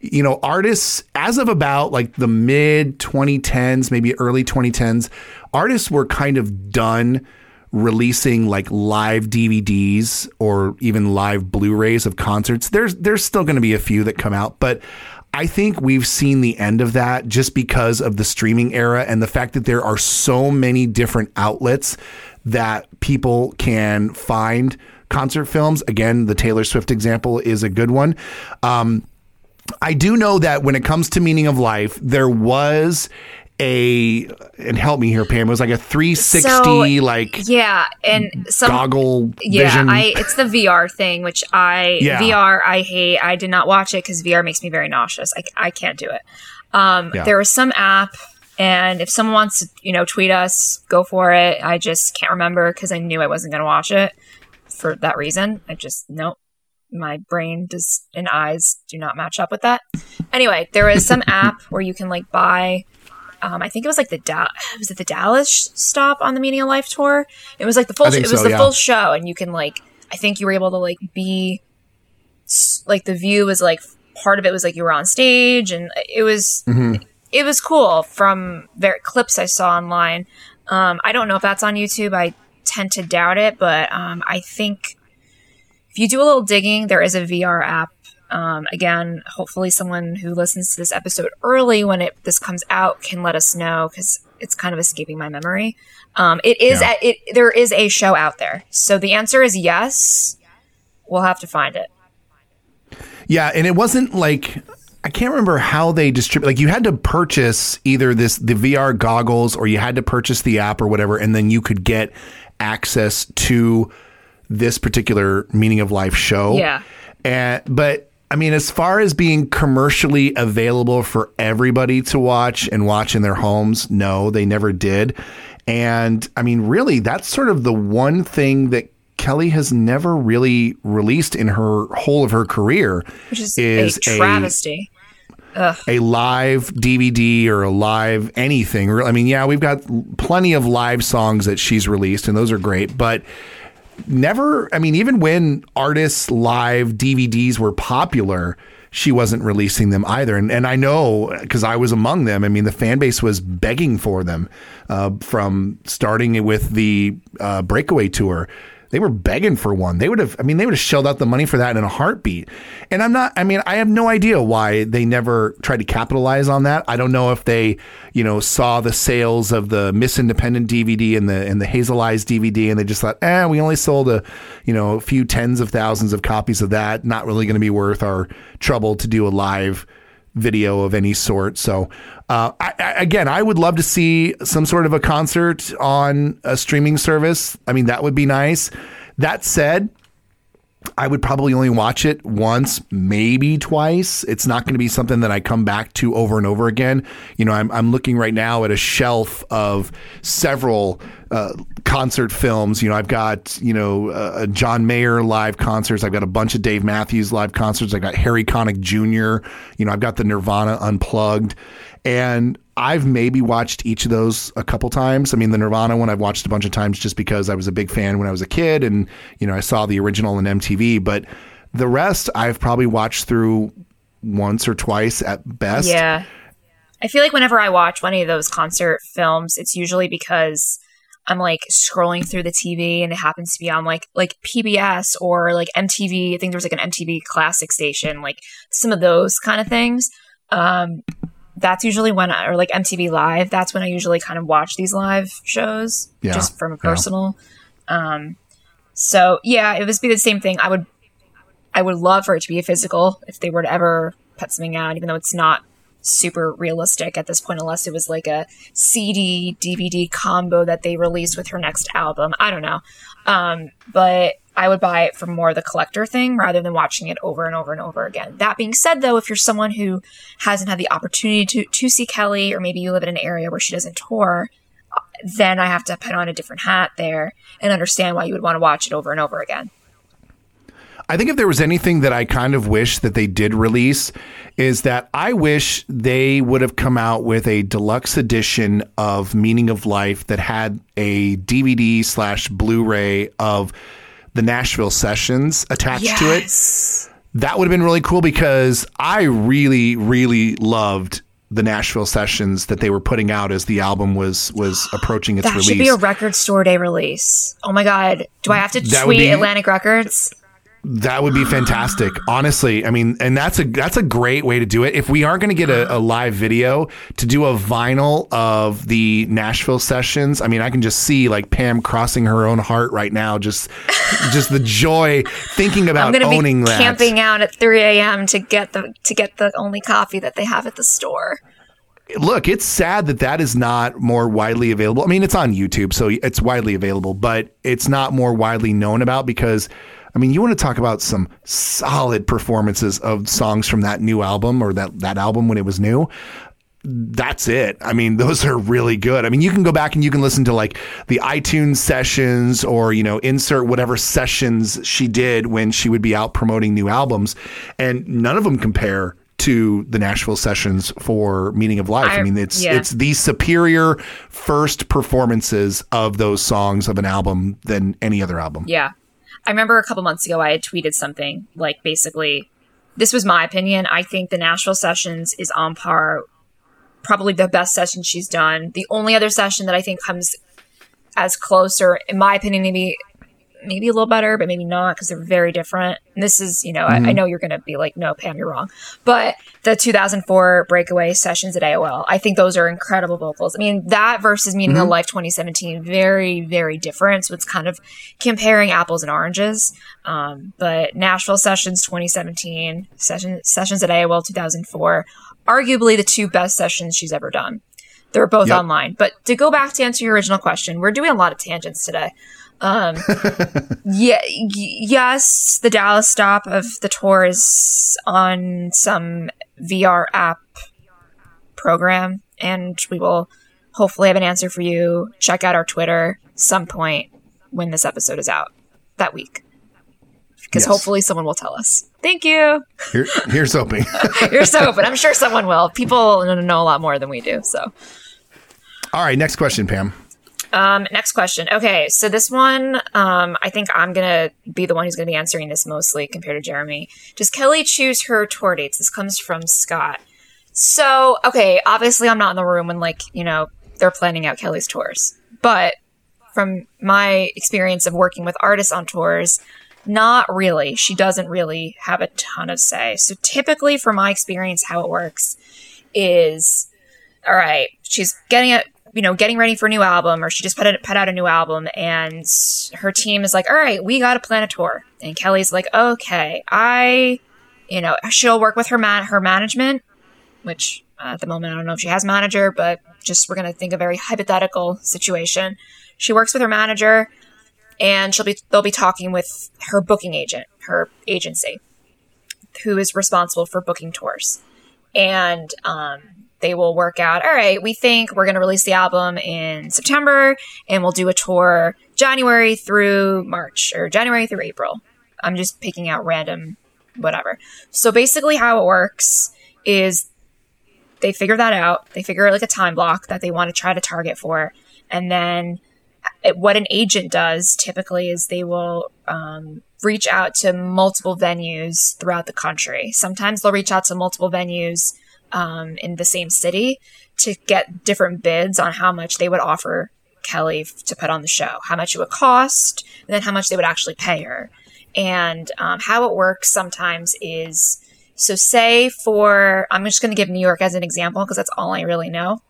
you know artists, as of about like the mid 2010s, maybe early 2010s, artists were kind of done releasing like live DVDs or even live Blu-rays of concerts. There's there's still going to be a few that come out, but I think we've seen the end of that just because of the streaming era and the fact that there are so many different outlets that people can find concert films. Again, the Taylor Swift example is a good one. Um, I do know that when it comes to meaning of life, there was a and help me here, Pam. It was like a 360 So, like Yeah, and some goggle yeah, vision. I it's the VR thing, which I Yeah. VR I hate. I did not watch it because VR makes me very nauseous. I, I can't do it. Um, Yeah. There was some app, and if someone wants to, you know, tweet us, go for it. I just can't remember because I knew I wasn't going to watch it for that reason. I just nope. My brain does and eyes do not match up with that. Anyway, there was some app where you can like buy um, I think it was like the da- was it the Dallas stop on the Meaning of Life tour. It was like the full. It was so, the yeah. full show, and you can like. I think you were able to like be, like the view was like part of it was like you were on stage, and it was Mm-hmm. it was cool from ver- clips I saw online. Um, I don't know if that's on YouTube. I tend to doubt it, but um, I think if you do a little digging, there is a VR app. Um, again, hopefully, someone who listens to this episode early when it this comes out can let us know because it's kind of escaping my memory. Um, it is Yeah. a, it there is a show out there, so the answer is yes. We'll have to find it. Yeah, and it wasn't like I can't remember how they distribute. Like you had to purchase either this the VR goggles or you had to purchase the app or whatever, and then you could get access to this particular meaning of life show. Yeah. And but I mean, as far as being commercially available for everybody to watch and watch in their homes, no, they never did. And I mean, really, that's sort of the one thing that Kelly has never really released in her whole of her career, which is, is a travesty. A, a live DVD or a live anything. I mean, yeah, we've got plenty of live songs that she's released, and those are great, but never, I mean, even when artists' live DVDs were popular, she wasn't releasing them either. And, and I know because I was among them. I mean, the fan base was begging for them uh, from starting with the uh, Breakaway tour they were begging for one. They would have, I mean, they would have shelled out the money for that in a heartbeat. And I'm not, I mean, I have no idea why they never tried to capitalize on that. I don't know if they, you know, saw the sales of the Miss Independent DVD and the and the Hazel Eyes DVD, and they just thought, eh, we only sold a, you know, a few tens of thousands of copies of that. Not really going to be worth our trouble to do a live video of any sort. So, uh, I, I, again, I would love to see some sort of a concert on a streaming service. I mean, that would be nice. That said, I would probably only watch it once, maybe twice. It's not going to be something that I come back to over and over again. You know, I'm, I'm looking right now at a shelf of several uh, concert films. You know, I've got, you know, uh, John Mayer live concerts. I've got a bunch of Dave Matthews live concerts. I got Harry Connick Jr. You know, I've got the Nirvana Unplugged. And I've maybe watched each of those a couple times. I mean, the Nirvana one I've watched a bunch of times just because I was a big fan when I was a kid and, you know, I saw the original on MTV. But the rest I've probably watched through once or twice at best. Yeah. I feel like whenever I watch one of those concert films, it's usually because I'm like scrolling through the TV and it happens to be on like like PBS or like MTV. I think there was like an MTV classic station, like some of those kind of things. Um, that's usually when I, or like MTV Live, that's when I usually kind of watch these live shows yeah, just from a personal. Yeah. Um, so yeah, it would be the same thing. I would, I would love for it to be a physical if they were to ever put something out, even though it's not super realistic at this point, unless it was like a CD DVD combo that they released with her next album. I don't know. Um, but I would buy it for more the collector thing rather than watching it over and over and over again. That being said, though, if you're someone who hasn't had the opportunity to, to see Kelly, or maybe you live in an area where she doesn't tour, then I have to put on a different hat there and understand why you would want to watch it over and over again. I think if there was anything that I kind of wish that they did release is that I wish they would have come out with a deluxe edition of Meaning of Life that had a DVD slash Blu-ray of the Nashville sessions attached yes. to it. That would have been really cool because I really, really loved the Nashville sessions that they were putting out as the album was was approaching its that release. That should be a record store day release. Oh my god! Do I have to that tweet be, Atlantic Records? That would be fantastic. Honestly, I mean, and that's a that's a great way to do it. If we aren't going to get a, a, live video, to do a vinyl of the Nashville sessions, I mean, I can just see like Pam crossing her own heart right now, just just the joy thinking about I'm owning be that. Camping out at 3 a.m. to get the to get the only coffee that they have at the store look, it's sad that that is not more widely available. I mean, it's on YouTube, so it's widely available, but it's not more widely known about because I mean, you want to talk about some solid performances of songs from that new album or that, that album when it was new that's it. I mean, those are really good. I mean, you can go back and you can listen to like the iTunes sessions or, you know, insert whatever sessions she did when she would be out promoting new albums. And none of them compare to the Nashville sessions for Meaning of Life. I, I mean, it's yeah. it's the superior first performances of those songs of an album than any other album. Yeah. I remember a couple months ago I had tweeted something like basically this was my opinion. I think the Nashville sessions is on par, probably the best session she's done. The only other session that I think comes as close, or in my opinion, maybe maybe a little better, but maybe not because they're very different. And this is, you know, mm-hmm. I, I, mm-hmm. know you're going to be like, no, Pam, you're wrong. But the 2004 breakaway sessions at AOL, I think those are incredible vocals. I mean, that versus Meaning mm-hmm. of Life 2017, very, very different. So it's kind of comparing apples and oranges. Um, but Nashville sessions 2017, session, sessions at AOL 2004, arguably the two best sessions she's ever done. They're both Yep. online. But to go back to answer your original question, we're doing a lot of tangents today. Um, yeah, y- yes, the Dallas stop of the tour is on some VR app program, and we will hopefully have an answer for you. Check out our Twitter some point when this episode is out that week. Because Yes. hopefully someone will tell us. Thank you. Here, here's hoping. You're so open. I'm sure someone will. People know a lot more than we do. So, All right, next question, Pam. Um, next question. Okay, so this one, um, I think I'm gonna be the one who's gonna be answering this mostly compared to Jeremy. Does Kelly choose her tour dates? This comes from Scott. So, okay, obviously I'm not in the room when like you know they're planning out Kelly's tours, but from my experience of working with artists on tours, not really. She doesn't really have a ton of say. So typically, from my experience, how it works is, all right, she's getting it, you know, getting ready for a new album, or she just put put out a new album, and her team is like, all right, we got to plan a tour, and Kelly's like, okay, I, you know, she'll work with her man, her management, which uh, at the moment I don't know if she has manager, but just we're gonna think a very hypothetical situation. She works with her manager and she'll be they'll be talking with her booking agent, her agency, who is responsible for booking tours, and um, they will work out. All right, we think we're going to release the album in September, and we'll do a tour January through March or January through April. I'm just picking out random whatever. So basically, how it works is they figure that out. They figure like a time block that they want to try to target for, and then what an agent does typically is they will um, reach out to multiple venues throughout the country. Sometimes they'll reach out to multiple venues um, in the same city to get different bids on how much they would offer Kelly to put on the show, how much it would cost, and then how much they would actually pay her. And um, how it works sometimes is so, say for, I'm just going to give New York as an example because that's all I really know.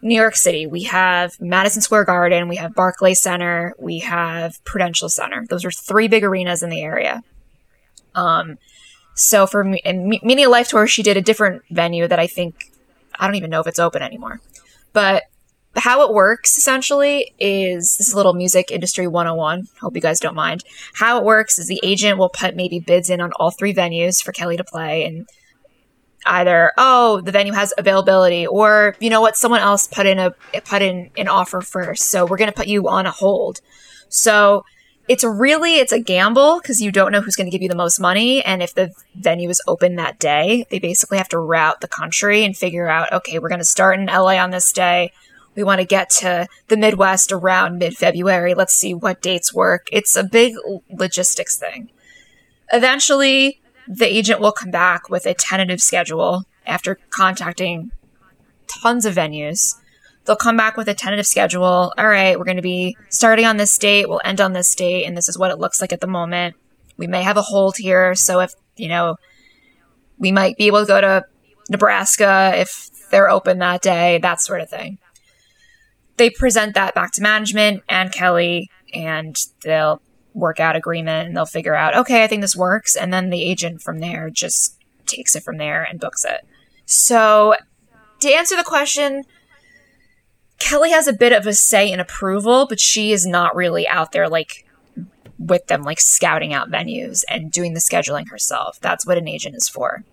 New York City, we have Madison Square Garden, we have Barclay Center, we have Prudential Center. Those are three big arenas in the area. Um, so for me, and Me- Media Life Tour, she did a different venue that I think I don't even know if it's open anymore. But how it works essentially is this is a little music industry 101. Hope you guys don't mind. How it works is the agent will put maybe bids in on all three venues for Kelly to play and either oh the venue has availability or you know what someone else put in a put in an offer first so we're going to put you on a hold so it's really it's a gamble because you don't know who's going to give you the most money and if the venue is open that day they basically have to route the country and figure out okay we're going to start in la on this day. We want to get to the midwest around mid-february. Let's see what dates work. It's a big logistics thing. Eventually the agent will come back with a tentative schedule after contacting tons of venues. They'll come back with a tentative schedule. All right, we're going to be starting on this date, we'll end on this date, and this is what it looks like at the moment. We may have a hold here, so if, you know, we might be able to go to Nebraska if they're open that day, that sort of thing. They present that back to management and Kelly, and they'll work out agreement and they'll figure out, okay, I think this works. And then the agent from there just takes it from there and books it. So to answer the question, Kelly has a bit of a say in approval, but she is not really out there like with them, like scouting out venues and doing the scheduling herself. That's what an agent is for.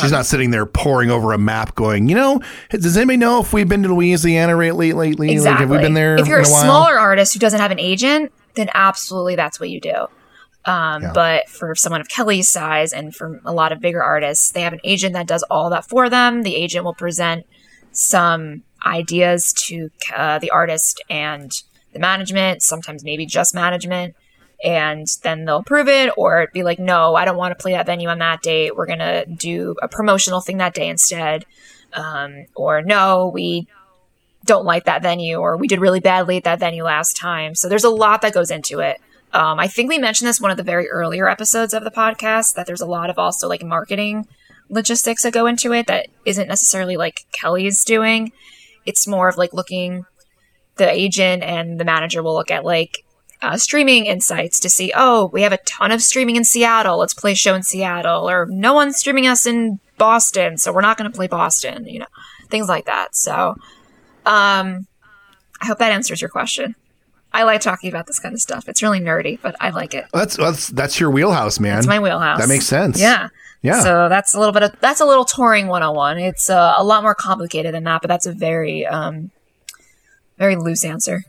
She's not sitting there poring over a map, going, you know, does anybody know if we've been to Louisiana lately? lately? Like, have we been there? If you're a a smaller artist who doesn't have an agent, then absolutely that's what you do. Um, Yeah. But for someone of Kelly's size and for a lot of bigger artists, they have an agent that does all that for them. The agent will present some ideas to uh, the artist and the management, sometimes maybe just management, and then they'll approve it or be like, no, I don't want to play that venue on that date. We're going to do a promotional thing that day instead. Um, or no, we don't like that venue or we did really badly at that venue last time. So there's a lot that goes into it. Um, I think we mentioned this one of the very earlier episodes of the podcast that there's a lot of also like marketing logistics that go into it that isn't necessarily like Kelly's doing. It's more of like looking the agent and the manager will look at like uh, streaming insights to see, oh, we have a ton of streaming in Seattle. Let's play a show in Seattle. Or no one's streaming us in Boston, so we're not going to play Boston. You know, things like that. So Um, I hope that answers your question. I like talking about this kind of stuff. It's really nerdy, but I like it. That's that's that's your wheelhouse, man. That's my wheelhouse. That makes sense. Yeah. Yeah. So that's a little bit of that's a little touring 101. It's uh, a lot more complicated than that, but that's a very um very loose answer.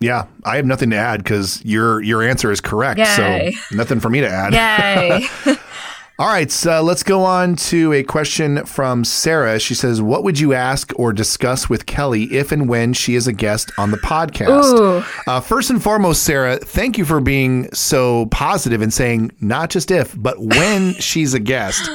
Yeah, I have nothing to add because your your answer is correct. Yay. So nothing for me to add. Yay. All right, so let's go on to a question from Sarah. She says, "What would you ask or discuss with Kelly if and when she is a guest on the podcast?" Uh, first and foremost, Sarah, thank you for being so positive and saying not just if, but when she's a guest.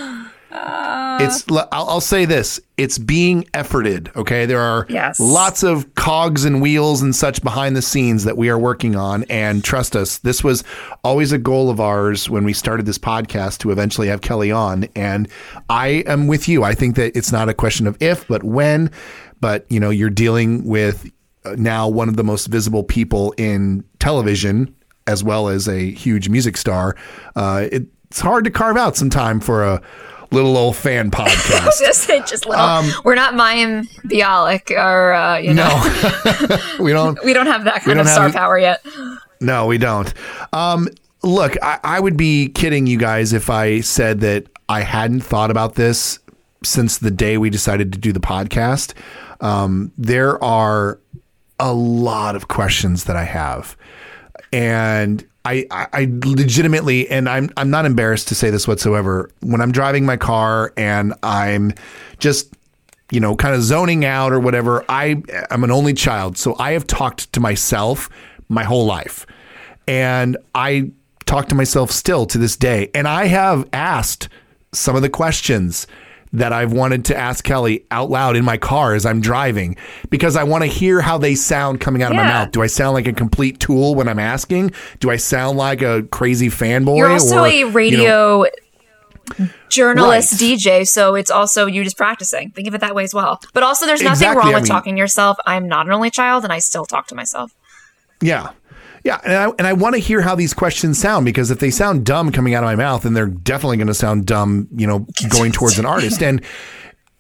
It's l- I'll, I'll say this. It's being efforted okay? There are Yes. lots of cogs and wheels and such behind the scenes that we are working on. And trust us this was always a goal of ours when we started this podcast to eventually have kelly on. And i am with you. I think that it's not a question of if but when. But you know you're dealing with uh, now one of the most visible people in television as well as a huge music star. Uh, it's hard to carve out some time for a little old fan podcast just just little. Um, We're not Mayim Bialik or uh, you know no we don't we don't have that kind of star have- power yet. No, we don't. Um, look, I, I would be kidding you guys if I said that I hadn't thought about this since the day we decided to do the podcast. Um, there are a lot of questions that I have, and I, I, legitimately, and I'm I'm not embarrassed to say this whatsoever. When I'm driving my car and I'm just you know, kind of zoning out or whatever. I am an only child, so I have talked to myself my whole life. And I talk to myself still to this day. And I have asked some of the questions that I've wanted to ask Kelly out loud in my car as I'm driving because I want to hear how they sound coming out of my mouth. Do I sound like a complete tool when I'm asking? Do I sound like a crazy fanboy? You're also or, a you know- radio journalist Right. DJ, so it's also you just practicing. Think of it that way as well. But also, there's nothing Exactly, wrong I with mean- talking to yourself. I'm not an only child, and I still talk to myself. Yeah. Yeah, and I, and I want to hear how these questions sound because if they sound dumb coming out of my mouth, then they're definitely going to sound dumb, you know, going towards an artist. And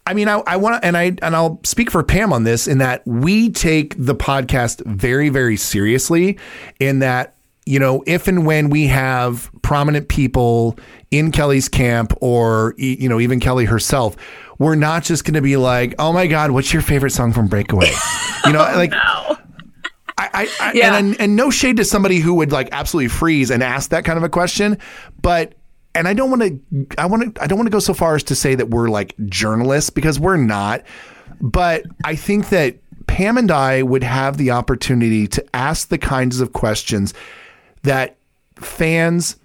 I mean, I, I want to, and I and I'll speak for Pam on this in that we take the podcast very, very seriously. In that, you know, if and when we have prominent people in Kelly's camp, or you know, even Kelly herself, we're not just going to be like, "Oh my God, what's your favorite song from Breakaway?" You know, like. Oh, I, I, I Yeah. and, and no shade to somebody who would like absolutely freeze and ask that kind of a question, but and I don't want to I want to I don't want to go so far as to say that we're like journalists because we're not, but I think that Pam and I would have the opportunity to ask the kinds of questions that fans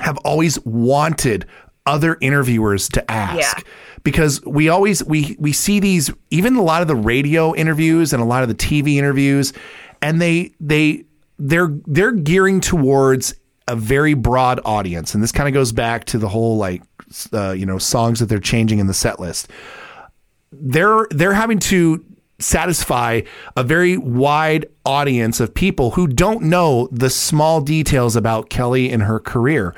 have always wanted other interviewers to ask Yeah. because we always we we see these even a lot of the radio interviews and a lot of the TV interviews and they they they're they're gearing towards a very broad audience and this kind of goes back to the whole like uh, you know songs that they're changing in the set list they're they're having to satisfy a very wide audience of people who don't know the small details about Kelly and her career.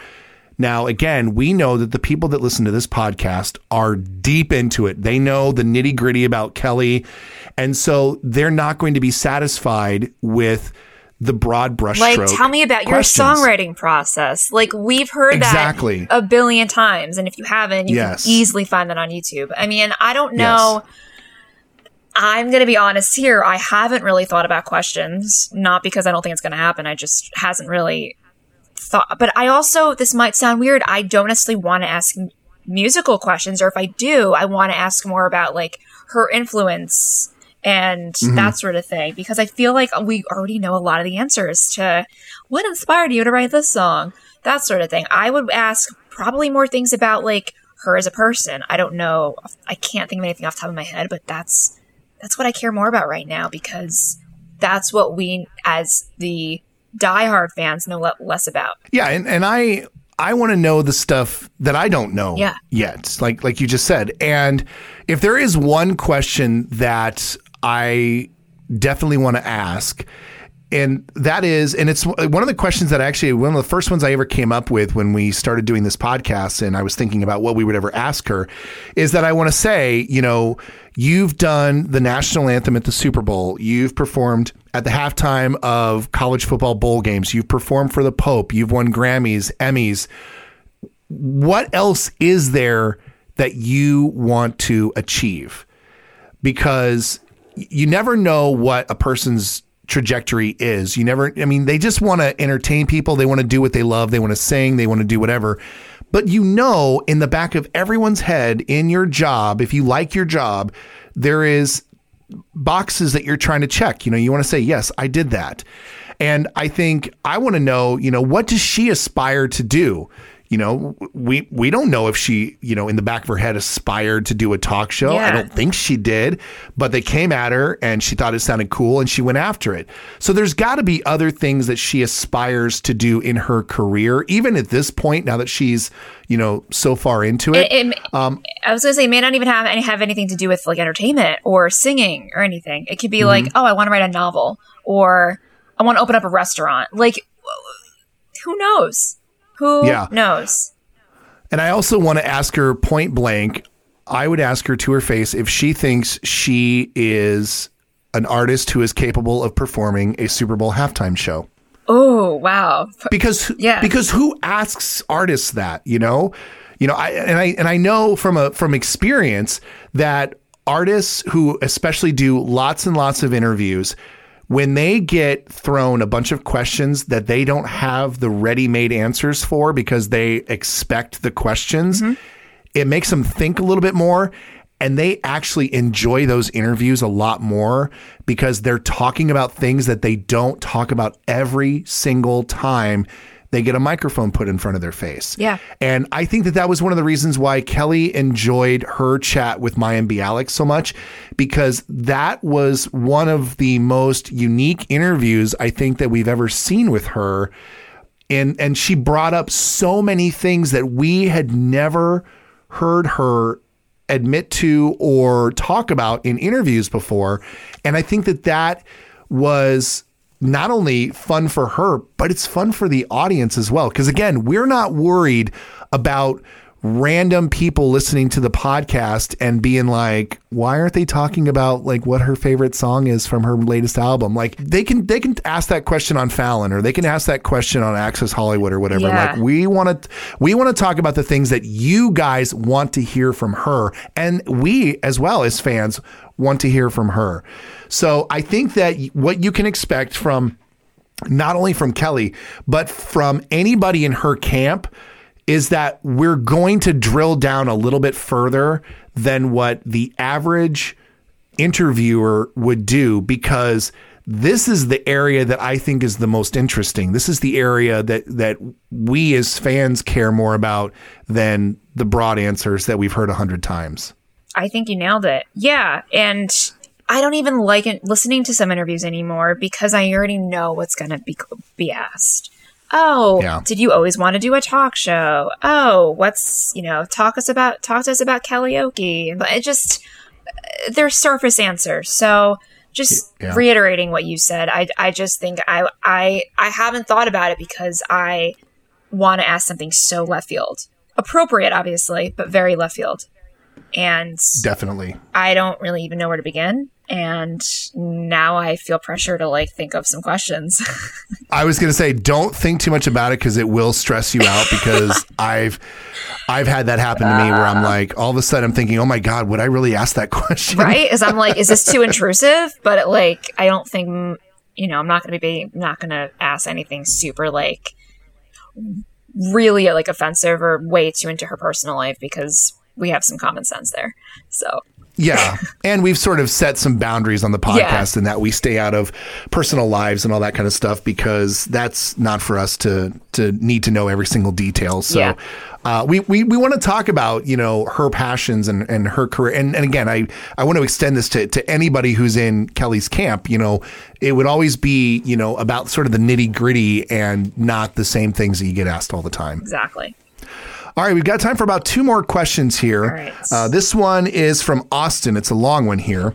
Now, again, we know that the people that listen to this podcast are deep into it. They know the nitty gritty about Kelly. And so they're not going to be satisfied with the broad brushstroke. Like, tell me about your songwriting process. Like, we've heard Exactly. that a billion times, and if you haven't, you Yes. can easily find that on YouTube. I mean, I don't know. I'm going to be honest here. I haven't really thought about questions, not because I don't think it's going to happen. I just hasn't really thought. But I also, this might sound weird. I don't necessarily want to ask musical questions, or if I do, I want to ask more about like her influence and mm-hmm. that sort of thing, because I feel like we already know a lot of the answers to what inspired you to write this song, that sort of thing. I would ask probably more things about like her as a person. I don't know. I can't think of anything off the top of my head, but that's that's what I care more about right now because that's what we as the diehard fans know le- less about. Yeah, and, and I I want to know the stuff that I don't know Yeah. yet, like like you just said. And if there is one question that I definitely want to ask, and that is, and it's one of the questions that actually one of the first ones I ever came up with when we started doing this podcast, and I was thinking about what we would ever ask her, is that I want to say, you know, you've done the national anthem at the Super Bowl, you've performed at the halftime of college football bowl games, you've performed for the Pope, you've won Grammys, Emmys. What else is there that you want to achieve? Because you never know what a person's trajectory is. You never, I mean, they just want to entertain people. They want to do what they love. They want to sing. They want to do whatever. But you know, in the back of everyone's head in your job, if you like your job, there is boxes that you're trying to check. You know, you want to say, yes, I did that. And I think I want to know, you know, what does she aspire to do? You know, we we don't know if she, you know, in the back of her head aspired to do a talk show. Yeah. I don't think she did, but they came at her and she thought it sounded cool and she went after it. So there's got to be other things that she aspires to do in her career, even at this point. Now that she's, you know, so far into it. it, it um, I was going to say, it may not even have any have anything to do with like entertainment or singing or anything. It could be mm-hmm. like, oh, I want to write a novel or I want to open up a restaurant. Like, who knows? Who yeah. knows? And I also want to ask her point blank. I would ask her to her face if she thinks she is an artist who is capable of performing a Super Bowl halftime show. Oh, wow. Because yeah. because who asks artists that, you know? You know, I and I and I know from a from experience that artists who especially do lots and lots of interviews when they get thrown a bunch of questions that they don't have the ready made answers for because they expect the questions, mm-hmm. it makes them think a little bit more. And they actually enjoy those interviews a lot more because they're talking about things that they don't talk about every single time they get a microphone put in front of their face. Yeah. And I think that that was one of the reasons why Kelly enjoyed her chat with Mayim Bialik so much because that was one of the most unique interviews I think that we've ever seen with her. And and she brought up so many things that we had never heard her admit to or talk about in interviews before. And I think that that was not only fun for her, but it's fun for the audience as well. Because again, we're not worried about random people listening to the podcast and being like, why aren't they talking about like what her favorite song is from her latest album? Like they can they can ask that question on Fallon or they can ask that question on Access Hollywood or whatever. Yeah. Like we want to we want to talk about the things that you guys want to hear from her and we as well as fans want to hear from her. So I think that what you can expect from not only from Kelly, but from anybody in her camp is that we're going to drill down a little bit further than what the average interviewer would do because this is the area that I think is the most interesting. This is the area that that we as fans care more about than the broad answers that we've heard a hundred times. I think you nailed it. Yeah, and I don't even like it, listening to some interviews anymore because I already know what's going to be be asked. Oh, yeah. did you always want to do a talk show? Oh, what's you know, talk us about talk to us about karaoke. But it just uh, they're surface answers. So just yeah. reiterating what you said, I I just think I I I haven't thought about it because I want to ask something so left field. Appropriate, obviously, but very left field. And definitely, I don't really even know where to begin and now I feel pressure to like think of some questions. I was going to say don't think too much about it cuz it will stress you out because I've I've had that happen to me where I'm ah. like all of a sudden I'm thinking, "Oh my god, would I really ask that question?" Right? Is I'm like, is this too intrusive? But it, like I don't think you know, I'm not going to be not going to ask anything super like really like offensive or way too into her personal life because we have some common sense there. So yeah. and we've sort of set some boundaries on the podcast yeah. in that we stay out of personal lives and all that kind of stuff because that's not for us to to need to know every single detail. So yeah. uh, we, we, we want to talk about, you know, her passions and, and her career. And, and again, I, I want to extend this to, to anybody who's in Kelly's camp. You know, it would always be, you know, about sort of the nitty gritty and not the same things that you get asked all the time. Exactly. All right, we've got time for about two more questions here. Uh, this one is from Austin. It's a long one here.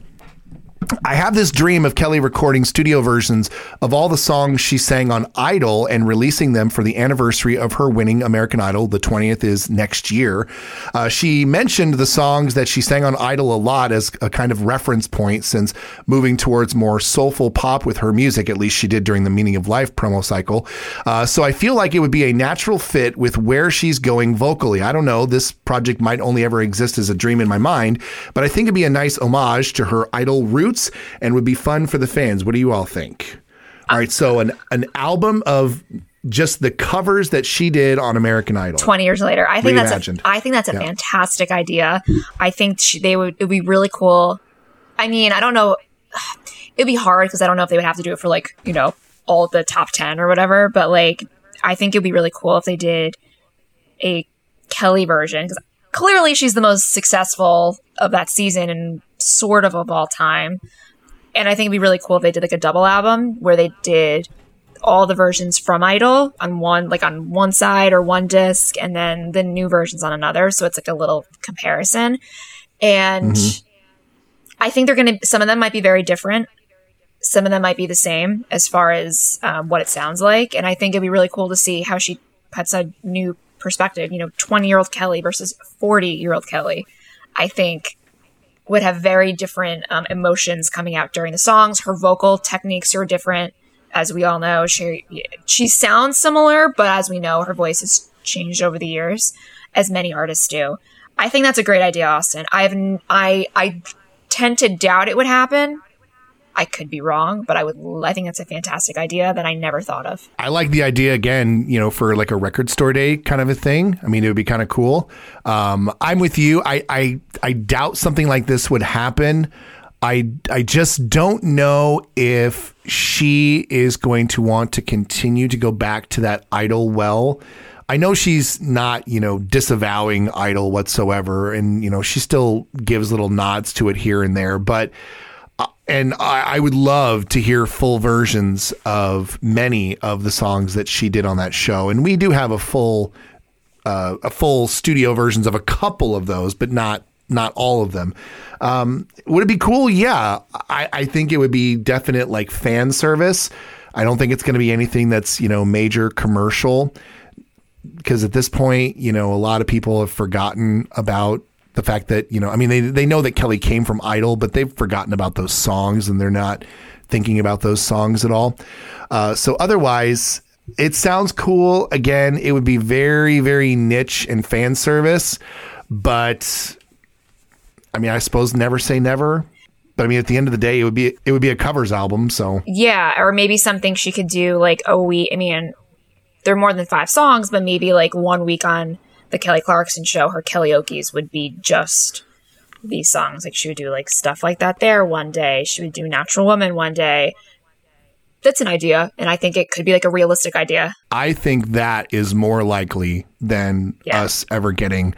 I have this dream of Kelly recording studio versions of all the songs she sang on Idol and releasing them for the anniversary of her winning American Idol. The 20th is next year. Uh, she mentioned the songs that she sang on Idol a lot as a kind of reference point since moving towards more soulful pop with her music, at least she did during the Meaning of Life promo cycle. Uh, so I feel like it would be a natural fit with where she's going vocally. I don't know, this project might only ever exist as a dream in my mind, but I think it'd be a nice homage to her Idol roots and would be fun for the fans. What do you all think? All right, so an an album of just the covers that she did on American Idol. 20 years later. I think that's a, I think that's a Yeah. fantastic idea. I think she, they would it would be really cool. I mean, I don't know it'd be hard because I don't know if they would have to do it for like, you know, all the top 10 or whatever, but like I think it'd be really cool if they did a Kelly version cuz clearly she's the most successful of that season and sort of of all time. And I think it'd be really cool if they did like a double album where they did all the versions from Idol on one, like on one side or one disc, and then the new versions on another. So it's like a little comparison. And I think they're going to, some of them might be very different. Some of them might be the same as far as um, what it sounds like. And I think it'd be really cool to see how she puts a new perspective, you know, 20 year old Kelly versus 40 year old Kelly. I think would have very different um, emotions coming out during the songs. Her vocal techniques are different, as we all know. She she sounds similar, but as we know, her voice has changed over the years, as many artists do. I think that's a great idea, Austin. I have I I tend to doubt it would happen. I could be wrong, but I would. I think that's a fantastic idea that I never thought of. I like the idea again, you know, for like a record store day kind of a thing. I mean, it would be kind of cool. Um, I'm with you. I, I I doubt something like this would happen. I I just don't know if she is going to want to continue to go back to that idol well. I know she's not, you know, disavowing idol whatsoever, and you know, she still gives little nods to it here and there, but and I, I would love to hear full versions of many of the songs that she did on that show. And we do have a full, uh, a full studio versions of a couple of those, but not not all of them. Um, would it be cool? Yeah, I, I think it would be definite like fan service. I don't think it's going to be anything that's you know major commercial because at this point, you know, a lot of people have forgotten about the fact that, you know, I mean, they, they know that Kelly came from Idol, but they've forgotten about those songs and they're not thinking about those songs at all. Uh, so otherwise, it sounds cool. Again, it would be very, very niche and fan service, but I mean, I suppose never say never. But I mean, at the end of the day, it would be it would be a covers album. So Yeah, or maybe something she could do like a week. I mean, there are more than five songs, but maybe like one week on the Kelly Clarkson show, her karaoke's would be just these songs. Like she would do like stuff like that there one day. She would do Natural Woman one day. That's an idea, and I think it could be like a realistic idea. I think that is more likely than Yeah. us ever getting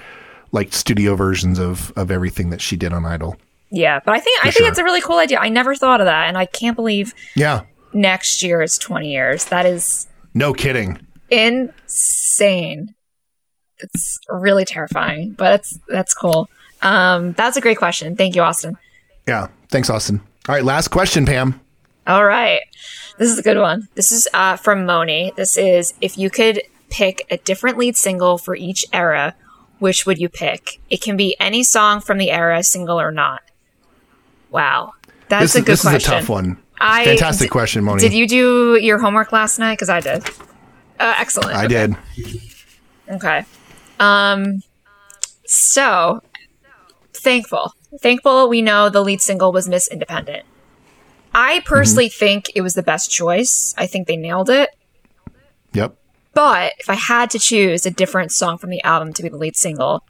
like studio versions of of everything that she did on Idol. Yeah, but I think I think sure. it's a really cool idea. I never thought of that, and I can't believe Yeah, next year is twenty years. That is no kidding. insane. It's really terrifying, but it's that's cool. Um, that's a great question. Thank you, Austin. Yeah, thanks, Austin. All right, last question, Pam. All right, this is a good one. This is uh, from Moni. This is if you could pick a different lead single for each era, which would you pick? It can be any song from the era, single or not. Wow, that's This, a is, good this question. is a tough one. I- Fantastic d- question, Moni. Did you do your homework last night? Because I did. Uh, excellent. I Okay. did. Okay. Um so thankful. Thankful we know the lead single was Miss Independent. I personally think it was the best choice. I think they nailed it. Yep. But if I had to choose a different song from the album to be the lead single,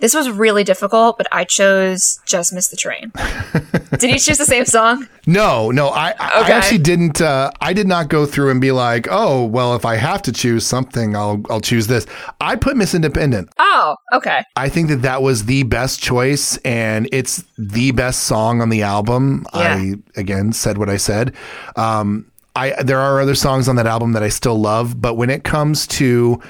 this was really difficult, but I chose Just Missed the Train. Did you choose the same song? No, no, I, I I actually didn't. Uh, I did not go through and be like, oh, well, if I have to choose something, I'll I'll choose this. I put Miss Independent. Oh, okay. I think that that was the best choice, and it's the best song on the album. Yeah. I again said what I said. Um, I there are other songs on that album that I still love, but when it comes to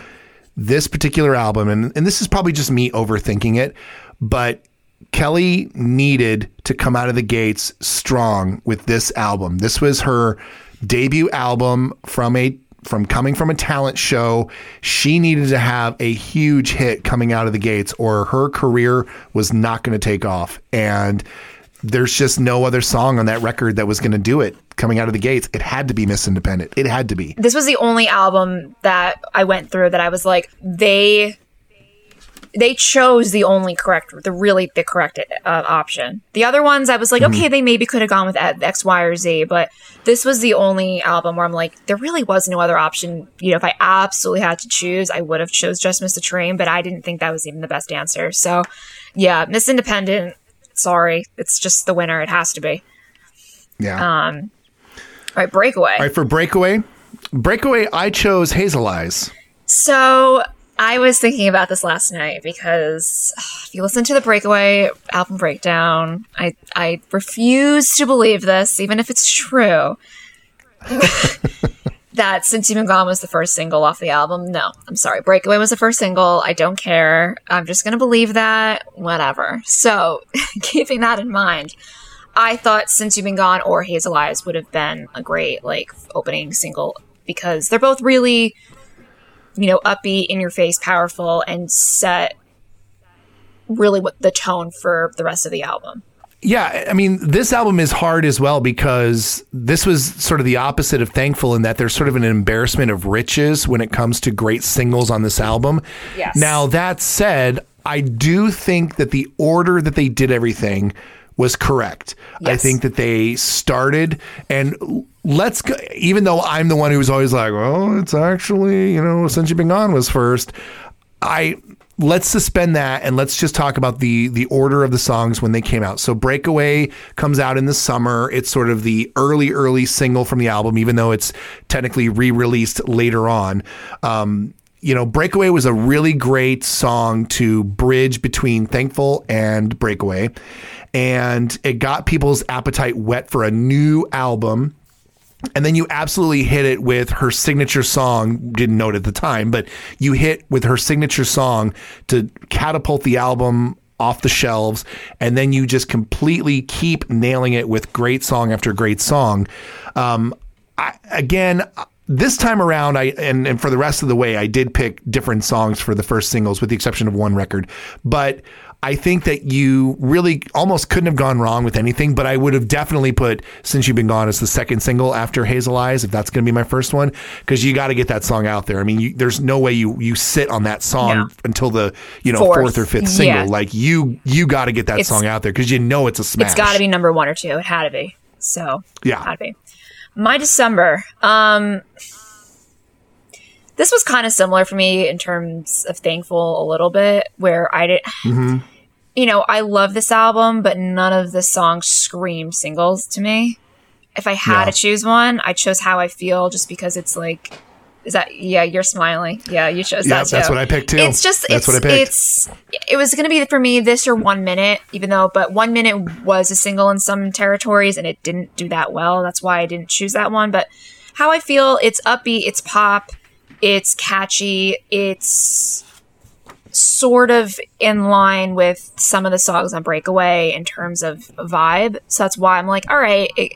this particular album, and and this is probably just me overthinking it, but Kelly needed to come out of the gates strong with this album. This was her debut album from a from coming from a talent show. She needed to have a huge hit coming out of the gates or her career was not going to take off. And there's just no other song on that record that was going to do it coming out of the gates. It had to be Miss Independent. It had to be. This was the only album that I went through that I was like, they they chose the only correct, the really the correct uh, option. The other ones, I was like, mm-hmm. okay, they maybe could have gone with X, Y, or Z, but this was the only album where I'm like, there really was no other option. You know, if I absolutely had to choose, I would have chose Just Missed the Train, but I didn't think that was even the best answer. So, yeah, Miss Independent. Sorry, it's just the winner. It has to be. Yeah. Um. All right, Breakaway. All right, for Breakaway, Breakaway, I chose Hazel Eyes. So I was thinking about this last night because if you listen to the Breakaway album breakdown, I I refuse to believe this, even if it's true. that Since You've Been Gone was the first single off the album. No, I'm sorry. Breakaway was the first single. I don't care. I'm just gonna believe that. Whatever. So, keeping that in mind, I thought Since You've Been Gone or Hazel Eyes would have been a great like opening single because they're both really you know, upbeat, in your face, powerful, and set really what the tone for the rest of the album. Yeah, I mean, this album is hard as well because this was sort of the opposite of Thankful in that there's sort of an embarrassment of riches when it comes to great singles on this album. Yes. Now, that said, I do think that the order that they did everything was correct. Yes. I think that they started and let's go, even though I'm the one who was always like, well, it's actually, you know, since you've been gone was first. I let's suspend that and let's just talk about the the order of the songs when they came out. So Breakaway comes out in the summer. It's sort of the early early single from the album, even though it's technically re-released later on. Um, you know, Breakaway was a really great song to bridge between Thankful and Breakaway and it got people's appetite wet for a new album. And then you absolutely hit it with her signature song. Didn't know it at the time, but you hit with her signature song to catapult the album off the shelves. And then you just completely keep nailing it with great song after great song. Um, I, again, this time around, I and, and for the rest of the way, I did pick different songs for the first singles, with the exception of one record. But I think that you really almost couldn't have gone wrong with anything, but I would have definitely put Since You've Been Gone as the second single after Hazel Eyes, if that's going to be my first one, because you got to get that song out there. I mean, you, there's no way you you sit on that song until the you know fourth, fourth or fifth single. Yeah. Like you you got to get that it's, song out there because you know it's a smash. It's got to be number one or two. It had to be. So yeah, had to be. My December. Um, this was kind of similar for me in terms of thankful a little bit, where I did. Mm-hmm you know, I love this album, but none of the songs scream singles to me. If I had yeah. to choose one, I chose How I Feel just because it's like, is that, yeah, you're smiling. Yeah, you chose yeah, that too. That's what I picked too. It's just, that's it's, what I picked. It's, it was going to be for me this or One Minute, even though, but One Minute was a single in some territories and it didn't do that well. That's why I didn't choose that one. But How I Feel, it's upbeat, it's pop, it's catchy, it's, sort of in line with some of the songs on Breakaway in terms of vibe. So that's why I'm like, all right, it,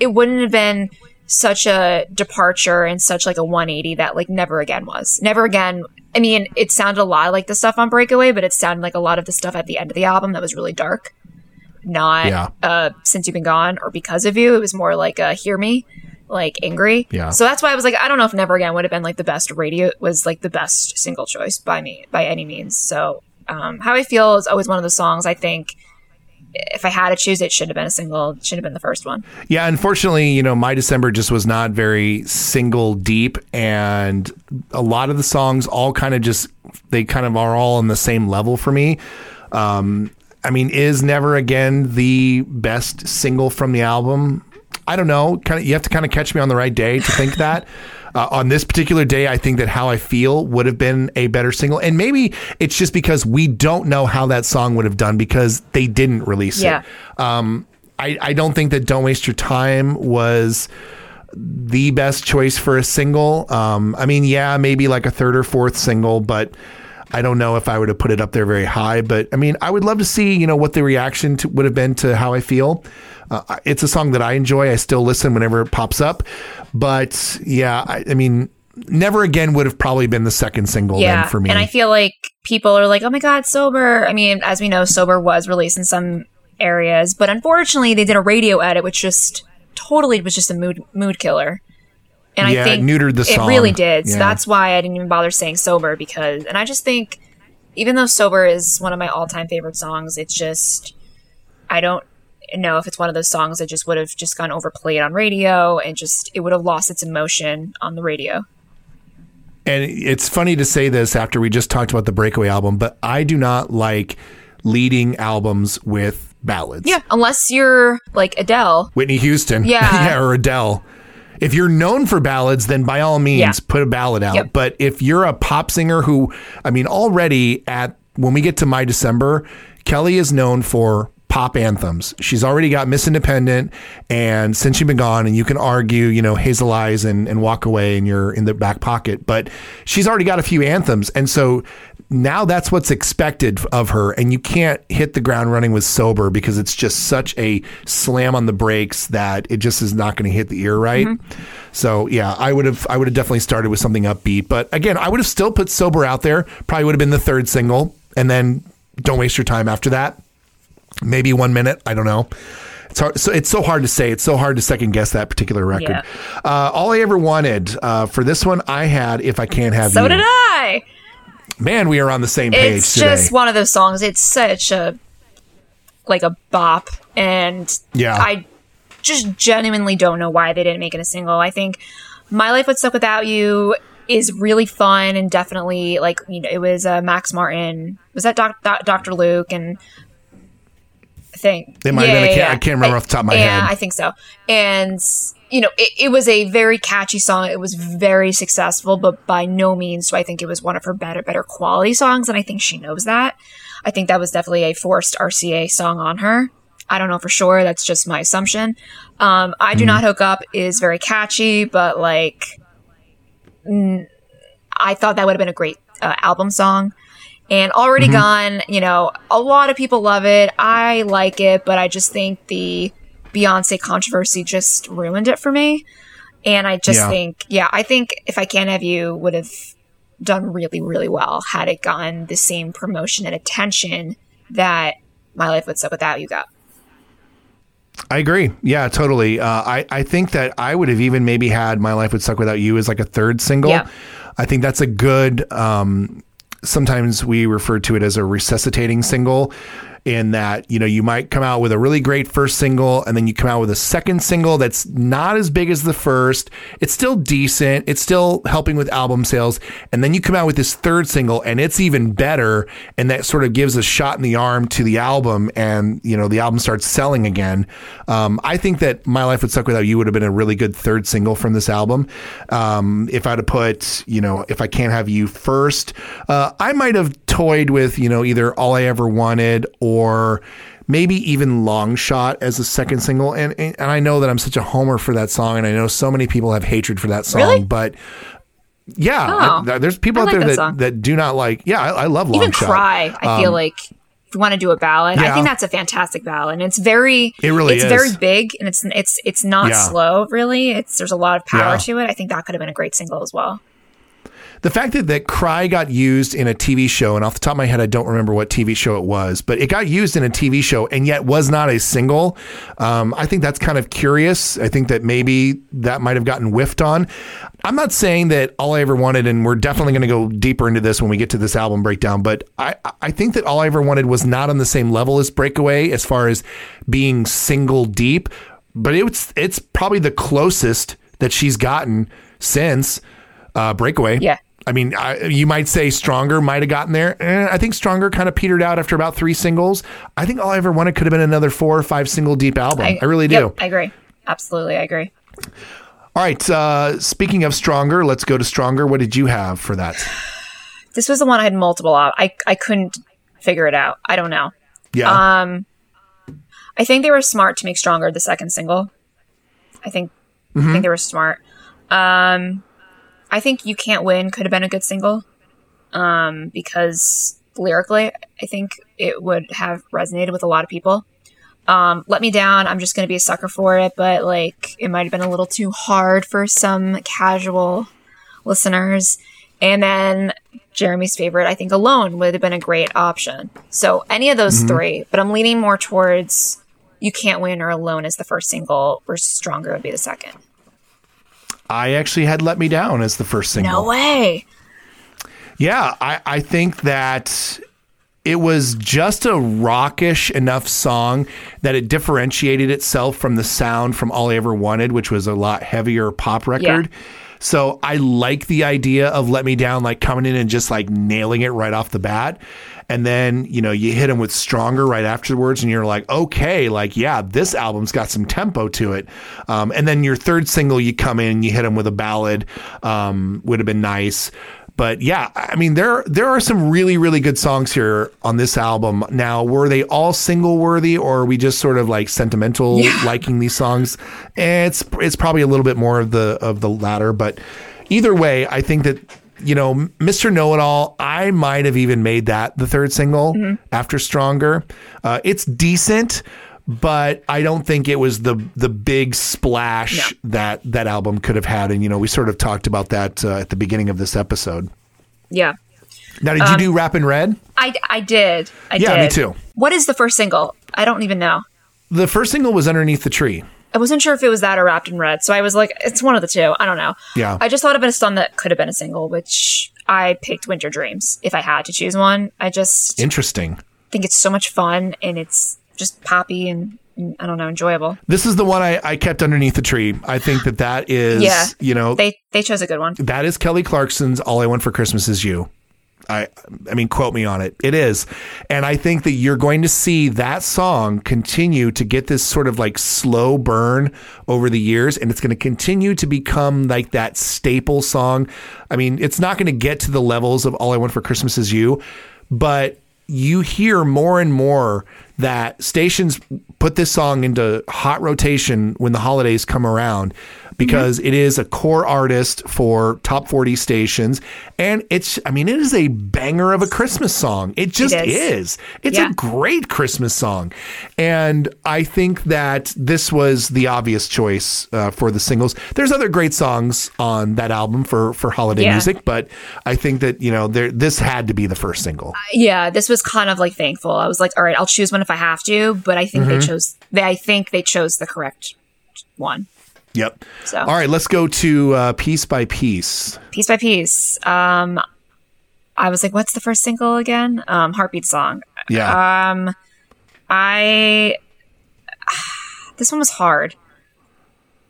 it wouldn't have been such a departure and such like a 180 that like never again was. Never again. I mean, it sounded a lot like the stuff on Breakaway, but it sounded like a lot of the stuff at the end of the album that was really dark. Not yeah. uh, since you've been gone or because of you. It was more like a hear me like angry. Yeah. So that's why I was like, I don't know if Never Again would have been like the best radio was like the best single choice by me by any means. So um, how I feel is always one of the songs I think if I had to choose, it should have been a single. It should have been the first one. Yeah, unfortunately, you know, my December just was not very single deep, and a lot of the songs all kind of just they kind of are all on the same level for me. Um, I mean, is Never Again the best single from the album? I don't know. Kind of, you have to kind of catch me on the right day to think that. Uh, on this particular day, I think that "How I Feel" would have been a better single, and maybe it's just because we don't know how that song would have done because they didn't release yeah. it. Um, I, I don't think that "Don't Waste Your Time" was the best choice for a single. Um, I mean, yeah, maybe like a third or fourth single, but I don't know if I would have put it up there very high, but I mean, I would love to see, you know, what the reaction to, would have been to how I feel. Uh, it's a song that I enjoy. I still listen whenever it pops up. But yeah, I, I mean, Never Again would have probably been the second single yeah. then for me. And I feel like people are like, oh my God, Sober. I mean, as we know, Sober was released in some areas, but unfortunately, they did a radio edit, which just totally was just a mood mood killer. And Yeah, I think it neutered the song. It really did. So Yeah. that's why I didn't even bother saying Sober because, and I just think, even though Sober is one of my all time favorite songs, it's just, I don't know if it's one of those songs that just would have just gone overplayed on radio and just, it would have lost its emotion on the radio. And it's funny to say this after we just talked about the Breakaway album, but I do not like leading albums with ballads. Yeah. Unless you're like Adele. Whitney Houston. Yeah. yeah, or Adele. If you're known for ballads, then by all means Yeah. put a ballad out. Yep. But if you're a pop singer who, I mean, already at when we get to My December, Kelly is known for pop anthems. She's already got Miss Independent and Since You've Been Gone, and you can argue, you know, Hazel Eyes and, and Walk Away and you're in the back pocket. But she's already got a few anthems. And so now that's what's expected of her. And you can't hit the ground running with Sober because it's just such a slam on the brakes that it just is not going to hit the ear right. Mm-hmm. So yeah, I would have I would have definitely started with something upbeat. But again, I would have still put Sober out there. Probably would have been the third single. And then don't waste your time after that maybe one minute. I don't know. It's hard, so it's so hard to say. It's so hard to second guess that particular record. Yeah. Uh, all I ever wanted uh, for this one, I had "If I Can't Have So You." did I. Man, we are on the same page it's today. just one of those songs. It's such a like a bop, and Yeah. I just genuinely don't know why they didn't make it a single. I think "My Life Would Suck Without You" is really fun and definitely like you know it was uh, Max Martin. Was that Doc, Doc, Dr. Luke and think It might have been. I can't- I can't remember off the top of my yeah, head. I think so. And you know, it, it was a very catchy song. It was very successful, but by no means do I think it was one of her better, better quality songs. And I think she knows that. I think that was definitely a forced RCA song on her. I don't know for sure. That's just my assumption. Um, I do not hook up is very catchy, but like, mm, I thought that would have been a great uh, album song. And Already Gone, you know, a lot of people love it. I like it, but I just think the Beyonce controversy just ruined it for me. And I just Yeah. think, yeah, I think If I Can't Have You would have done really, really well had it gotten the same promotion and attention that My Life Would Suck Without You got. I agree. Yeah, totally. Uh, I I think that I would have even maybe had "My Life Would Suck Without You" as like a third single. Yeah. I think that's a good. Um, sometimes we refer to it as a resuscitating single. In that, you know, you might come out with a really great first single and then you come out with a second single that's not as big as the first. It's still decent. It's still helping with album sales. And then you come out with this third single and it's even better. And that sort of gives a shot in the arm to the album and, you know, the album starts selling again. Um, I think that My Life Would Suck Without You would have been a really good third single from this album. Um, if I'd have put, you know, If I Can't Have You first, uh, I might have toyed with, you know, either All I Ever Wanted or maybe even Long Shot as a second single. And, and, I know that I'm such a homer for that song, and I know so many people have hatred for that song, Really? but yeah, Oh. I- there's people I out like there that that, that do not like, yeah, I, I love Long Shot. Even Shot. Cry, I feel um, like if you want to do a ballad, I think that's a fantastic ballad. And it's very It really it's is. very big and it's it's it's not Yeah. slow really. It's there's a lot of power Yeah. to it. I think that could have been a great single as well. The fact that, that Cry got used in a TV show, and off the top of my head, I don't remember what TV show it was, but it got used in a TV show and yet was not a single. Um, I think that's kind of curious. I think that maybe that might have gotten whiffed on. I'm not saying that All I Ever Wanted, and we're definitely going to go deeper into this when we get to this album breakdown, but I, I think that All I Ever Wanted was not on the same level as Breakaway as far as being single deep, but it's, it's probably the closest that she's gotten since uh, Breakaway. Yeah. I mean, I, you might say Stronger might have gotten there. Eh, I think Stronger kind of petered out after about three singles. I think All I Ever Wanted could have been another four or five single deep album. I, really do. Yep, I agree. Absolutely, I agree. All right. Uh, speaking of Stronger, let's go to Stronger. What did you have for that? This was the one I had multiple of. I I couldn't figure it out. I don't know. Yeah. Um, I think they were smart to make stronger the second single. I think Mm-hmm. I think they were smart. Um, I think you can't win could have been a good single. um, because lyrically, I think it would have resonated with a lot of people. Um, Let Me Down, I'm just going to be a sucker for it, but like it might have been a little too hard for some casual listeners. And then Jeremy's favorite, I think Alone would have been a great option. So any of those three, but I'm leaning more towards You Can't Win or Alone as the first single versus Stronger would be the second. I actually had Let Me Down as the first single. No way. Yeah, I, I think that it was just a rockish enough song that it differentiated itself from the sound from All I Ever Wanted, which was a lot heavier pop record. So I like the idea of Let Me Down, like coming in and just like nailing it right off the bat. And then, you know, you hit them with Stronger right afterwards, and you're like, okay, like, yeah, this album's got some tempo to it. Um, and then your third single, you come in, you hit them with a ballad, um, would have been nice. But yeah, I mean there there are some really really good songs here on this album. Now, were they all single worthy, or are we just sort of like sentimental liking these songs? It's it's probably a little bit more of the of the latter, but either way, I think that you know, Mr. Know It All. I might have even made that the third single after Stronger. Uh, it's decent. But I don't think it was the the big splash that that album could have had, and you know we sort of talked about that uh, at the beginning of this episode. Yeah. Now, did you do Wrapped in Red? I, I did. I Yeah, did. me too. What is the first single? I don't even know. The first single was Underneath the Tree. I wasn't sure if it was that or Wrapped in Red, so I was like, it's one of the two. I don't know. Yeah. I just thought of a song that could have been a single, which I picked Winter Dreams if I had to choose one. I just Interesting. I think it's so much fun and it's just poppy and, and I don't know, enjoyable. This is the one I, I kept underneath the tree. I think that that is, Yeah. you know, They they chose a good one. that is Kelly Clarkson's "All I Want for Christmas Is You." I, I mean, quote me on it. It is, and I think that you're going to see that song continue to get this sort of like slow burn over the years, and it's going to continue to become like that staple song. I mean, it's not going to get to the levels of "All I Want for Christmas Is You," but you hear more and more that stations put this song into hot rotation when the holidays come around because mm-hmm. it is a core artist for top 40 stations and it's i mean it is a banger of a christmas song it just It is. is. it's Yeah. a great christmas song and i think that this was the obvious choice uh, for the singles there's other great songs on that album for for holiday Yeah. music but i think that you know there this had to be the first single uh, Yeah, this was kind of like thankful. I was like, all right, I'll choose one if I have to, but I think they mm-hmm. chose they I think they chose the correct one. Yep. So- All right, let's go to uh, piece by piece. piece by piece. Um, I was like, "What's the first single again?" Um, "Heartbeat Song." Yeah. Um, I this one was hard.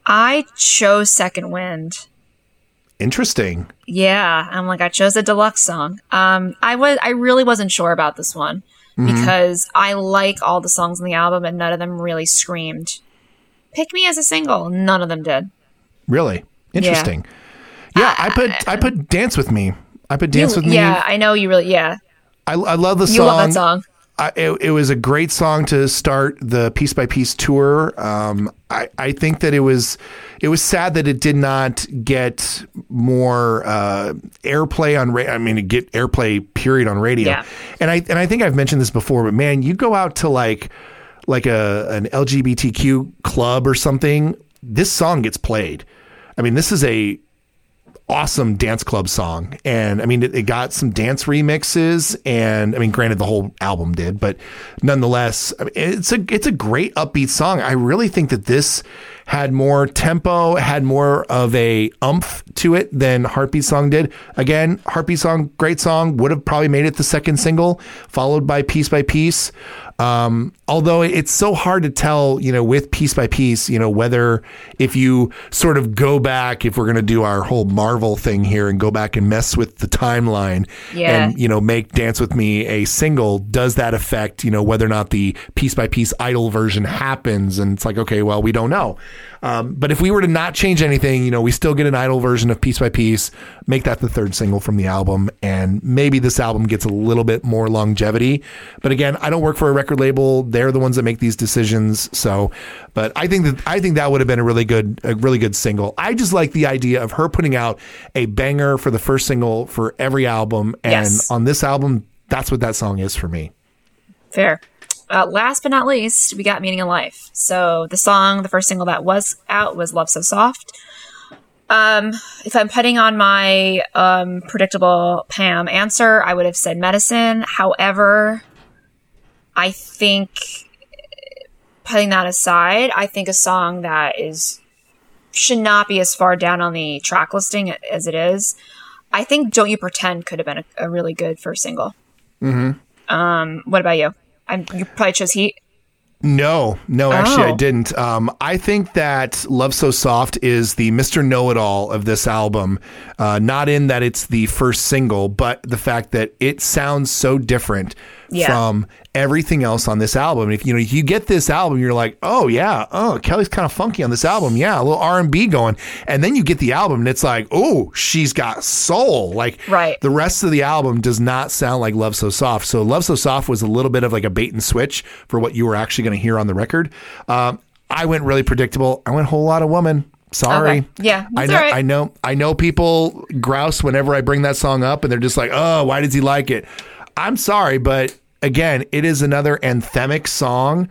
I chose Second Wind. Interesting. Yeah, I'm like I chose a deluxe song. Um, I was I really wasn't sure about this one because I like all the songs on the album and none of them really screamed. Pick me as a single. None of them did. Really interesting. Yeah, I put I put dance with me. I put dance You- with me. Yeah, I know you really. Yeah, I, I love the song. you love that song. I, it, it was a great song to start the piece by piece tour. Um, I, I think that it was it was sad that it did not get more uh, airplay on. Ra- I mean, get airplay period on radio. Yeah. And I and I think I've mentioned this before, but man, you go out to like like a an LGBTQ club or something. This song gets played. I mean, this is a awesome dance club song. And I mean, it, it got some dance remixes, and I mean, granted, the whole album did, but nonetheless, I mean, it's a it's a great upbeat song. I really think that this had more tempo, had more of a umph to it than Heartbeat Song did. Again, Heartbeat Song, great song, would have probably made it the second single, followed by Piece by Piece. Um, although it's so hard to tell, you know, with piece by piece, you know, whether if you sort of go back, if we're going to do our whole Marvel thing here and go back and mess with the timeline Yeah. and, you know, make Dance With Me a single, does that affect, you know, whether or not the piece by piece idol version happens? And it's like, okay, well, we don't know. Um, but if we were to not change anything, you know, we still get an idol version of Piece by Piece, make that the third single from the album, and maybe this album gets a little bit more longevity. But again, I don't work for a record label; they're the ones that make these decisions. So, but I think that I think that would have been a really good, a really good single. I just like the idea of her putting out a banger for the first single for every album, and Yes. on this album, that's what that song is for me. Fair. Uh, last but not least, we got Meaning of Life. So the song, the first single that was out was Love So Soft. Um, if I'm putting on my um, predictable Pam answer, I would have said medicine. However, I think putting that aside, I think a song that is should not be as far down on the track listing as it is. I think "Don't You Pretend" could have been a, a really good first single. Mm-hmm. Um, what about you? You probably chose Heat. No, no, actually, I Oh. didn't. Um, I think that Love So Soft is the Mr. Know It All of this album. Uh, not in that it's the first single, but the fact that it sounds so different Yeah. from everything else on this album. If you know, if you get this album, you're like, oh yeah, oh Kelly's kind of funky on this album. Yeah, a little R and B going, and then you get the album, and it's like, oh, she's got soul. Like, Right. the rest of the album does not sound like Love So Soft. So Love So Soft was a little bit of like a bait and switch for what you were actually going to hear on the record. Um, I went really predictable. I went whole lot of woman. Sorry. Okay. Yeah, I know. right. I know. I know. People grouse whenever I bring that song up, and they're just like, "Oh, why does he like it?" I'm sorry, but again, it is another anthemic song,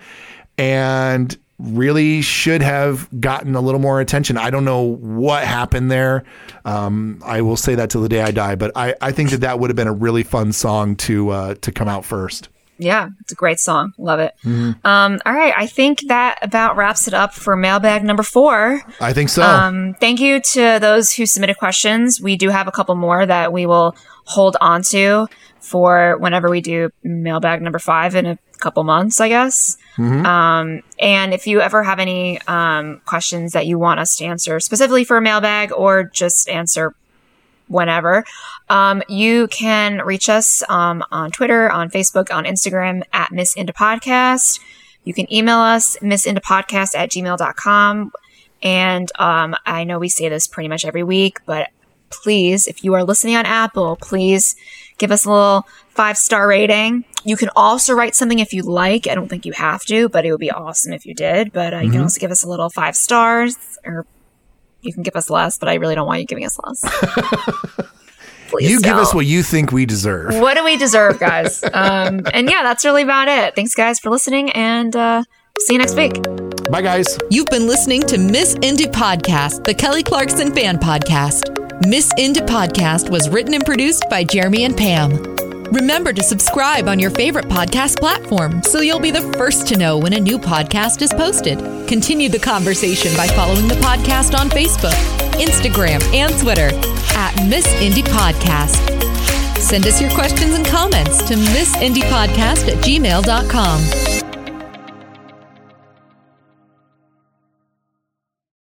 and really should have gotten a little more attention. I don't know what happened there. Um, I will say that till the day I die, but I, I think that that would have been a really fun song to uh, to come out first. Yeah, it's a great song. Love it. Mm-hmm. Um, all right, I think that about wraps it up for mailbag number four. I think so. Um, thank you to those who submitted questions. We do have a couple more that we will hold on to for whenever we do mailbag number five in a couple months, I guess. Um, and if you ever have any um, questions that you want us to answer specifically for a mailbag or just answer whenever, um, you can reach us um, on Twitter, on Facebook, on Instagram at Miss Indie Podcast. You can email us, missindiepodcast at gmail.com. And um, I know we say this pretty much every week, but please, if you are listening on Apple, please give us a little five star rating. You can also write something if you like. I don't think you have to, but it would be awesome if you did. But uh, you can also give us a little five stars, or you can give us less, but I really don't want you giving us less. Please you give us what you think we deserve. What do we deserve, guys? um, and yeah, that's really about it. Thanks, guys, for listening, and uh, see you next week. Bye, guys. You've been listening to Miss Indie Podcast, the Kelly Clarkson fan podcast. Miss Indie Podcast was written and produced by Jeremy and Pam. Remember to subscribe on your favorite podcast platform so you'll be the first to know when a new podcast is posted. Continue the conversation by following the podcast on Facebook, Instagram, and Twitter at Miss Indie Podcast. Send us your questions and comments to missindiepodcast at gmail.com.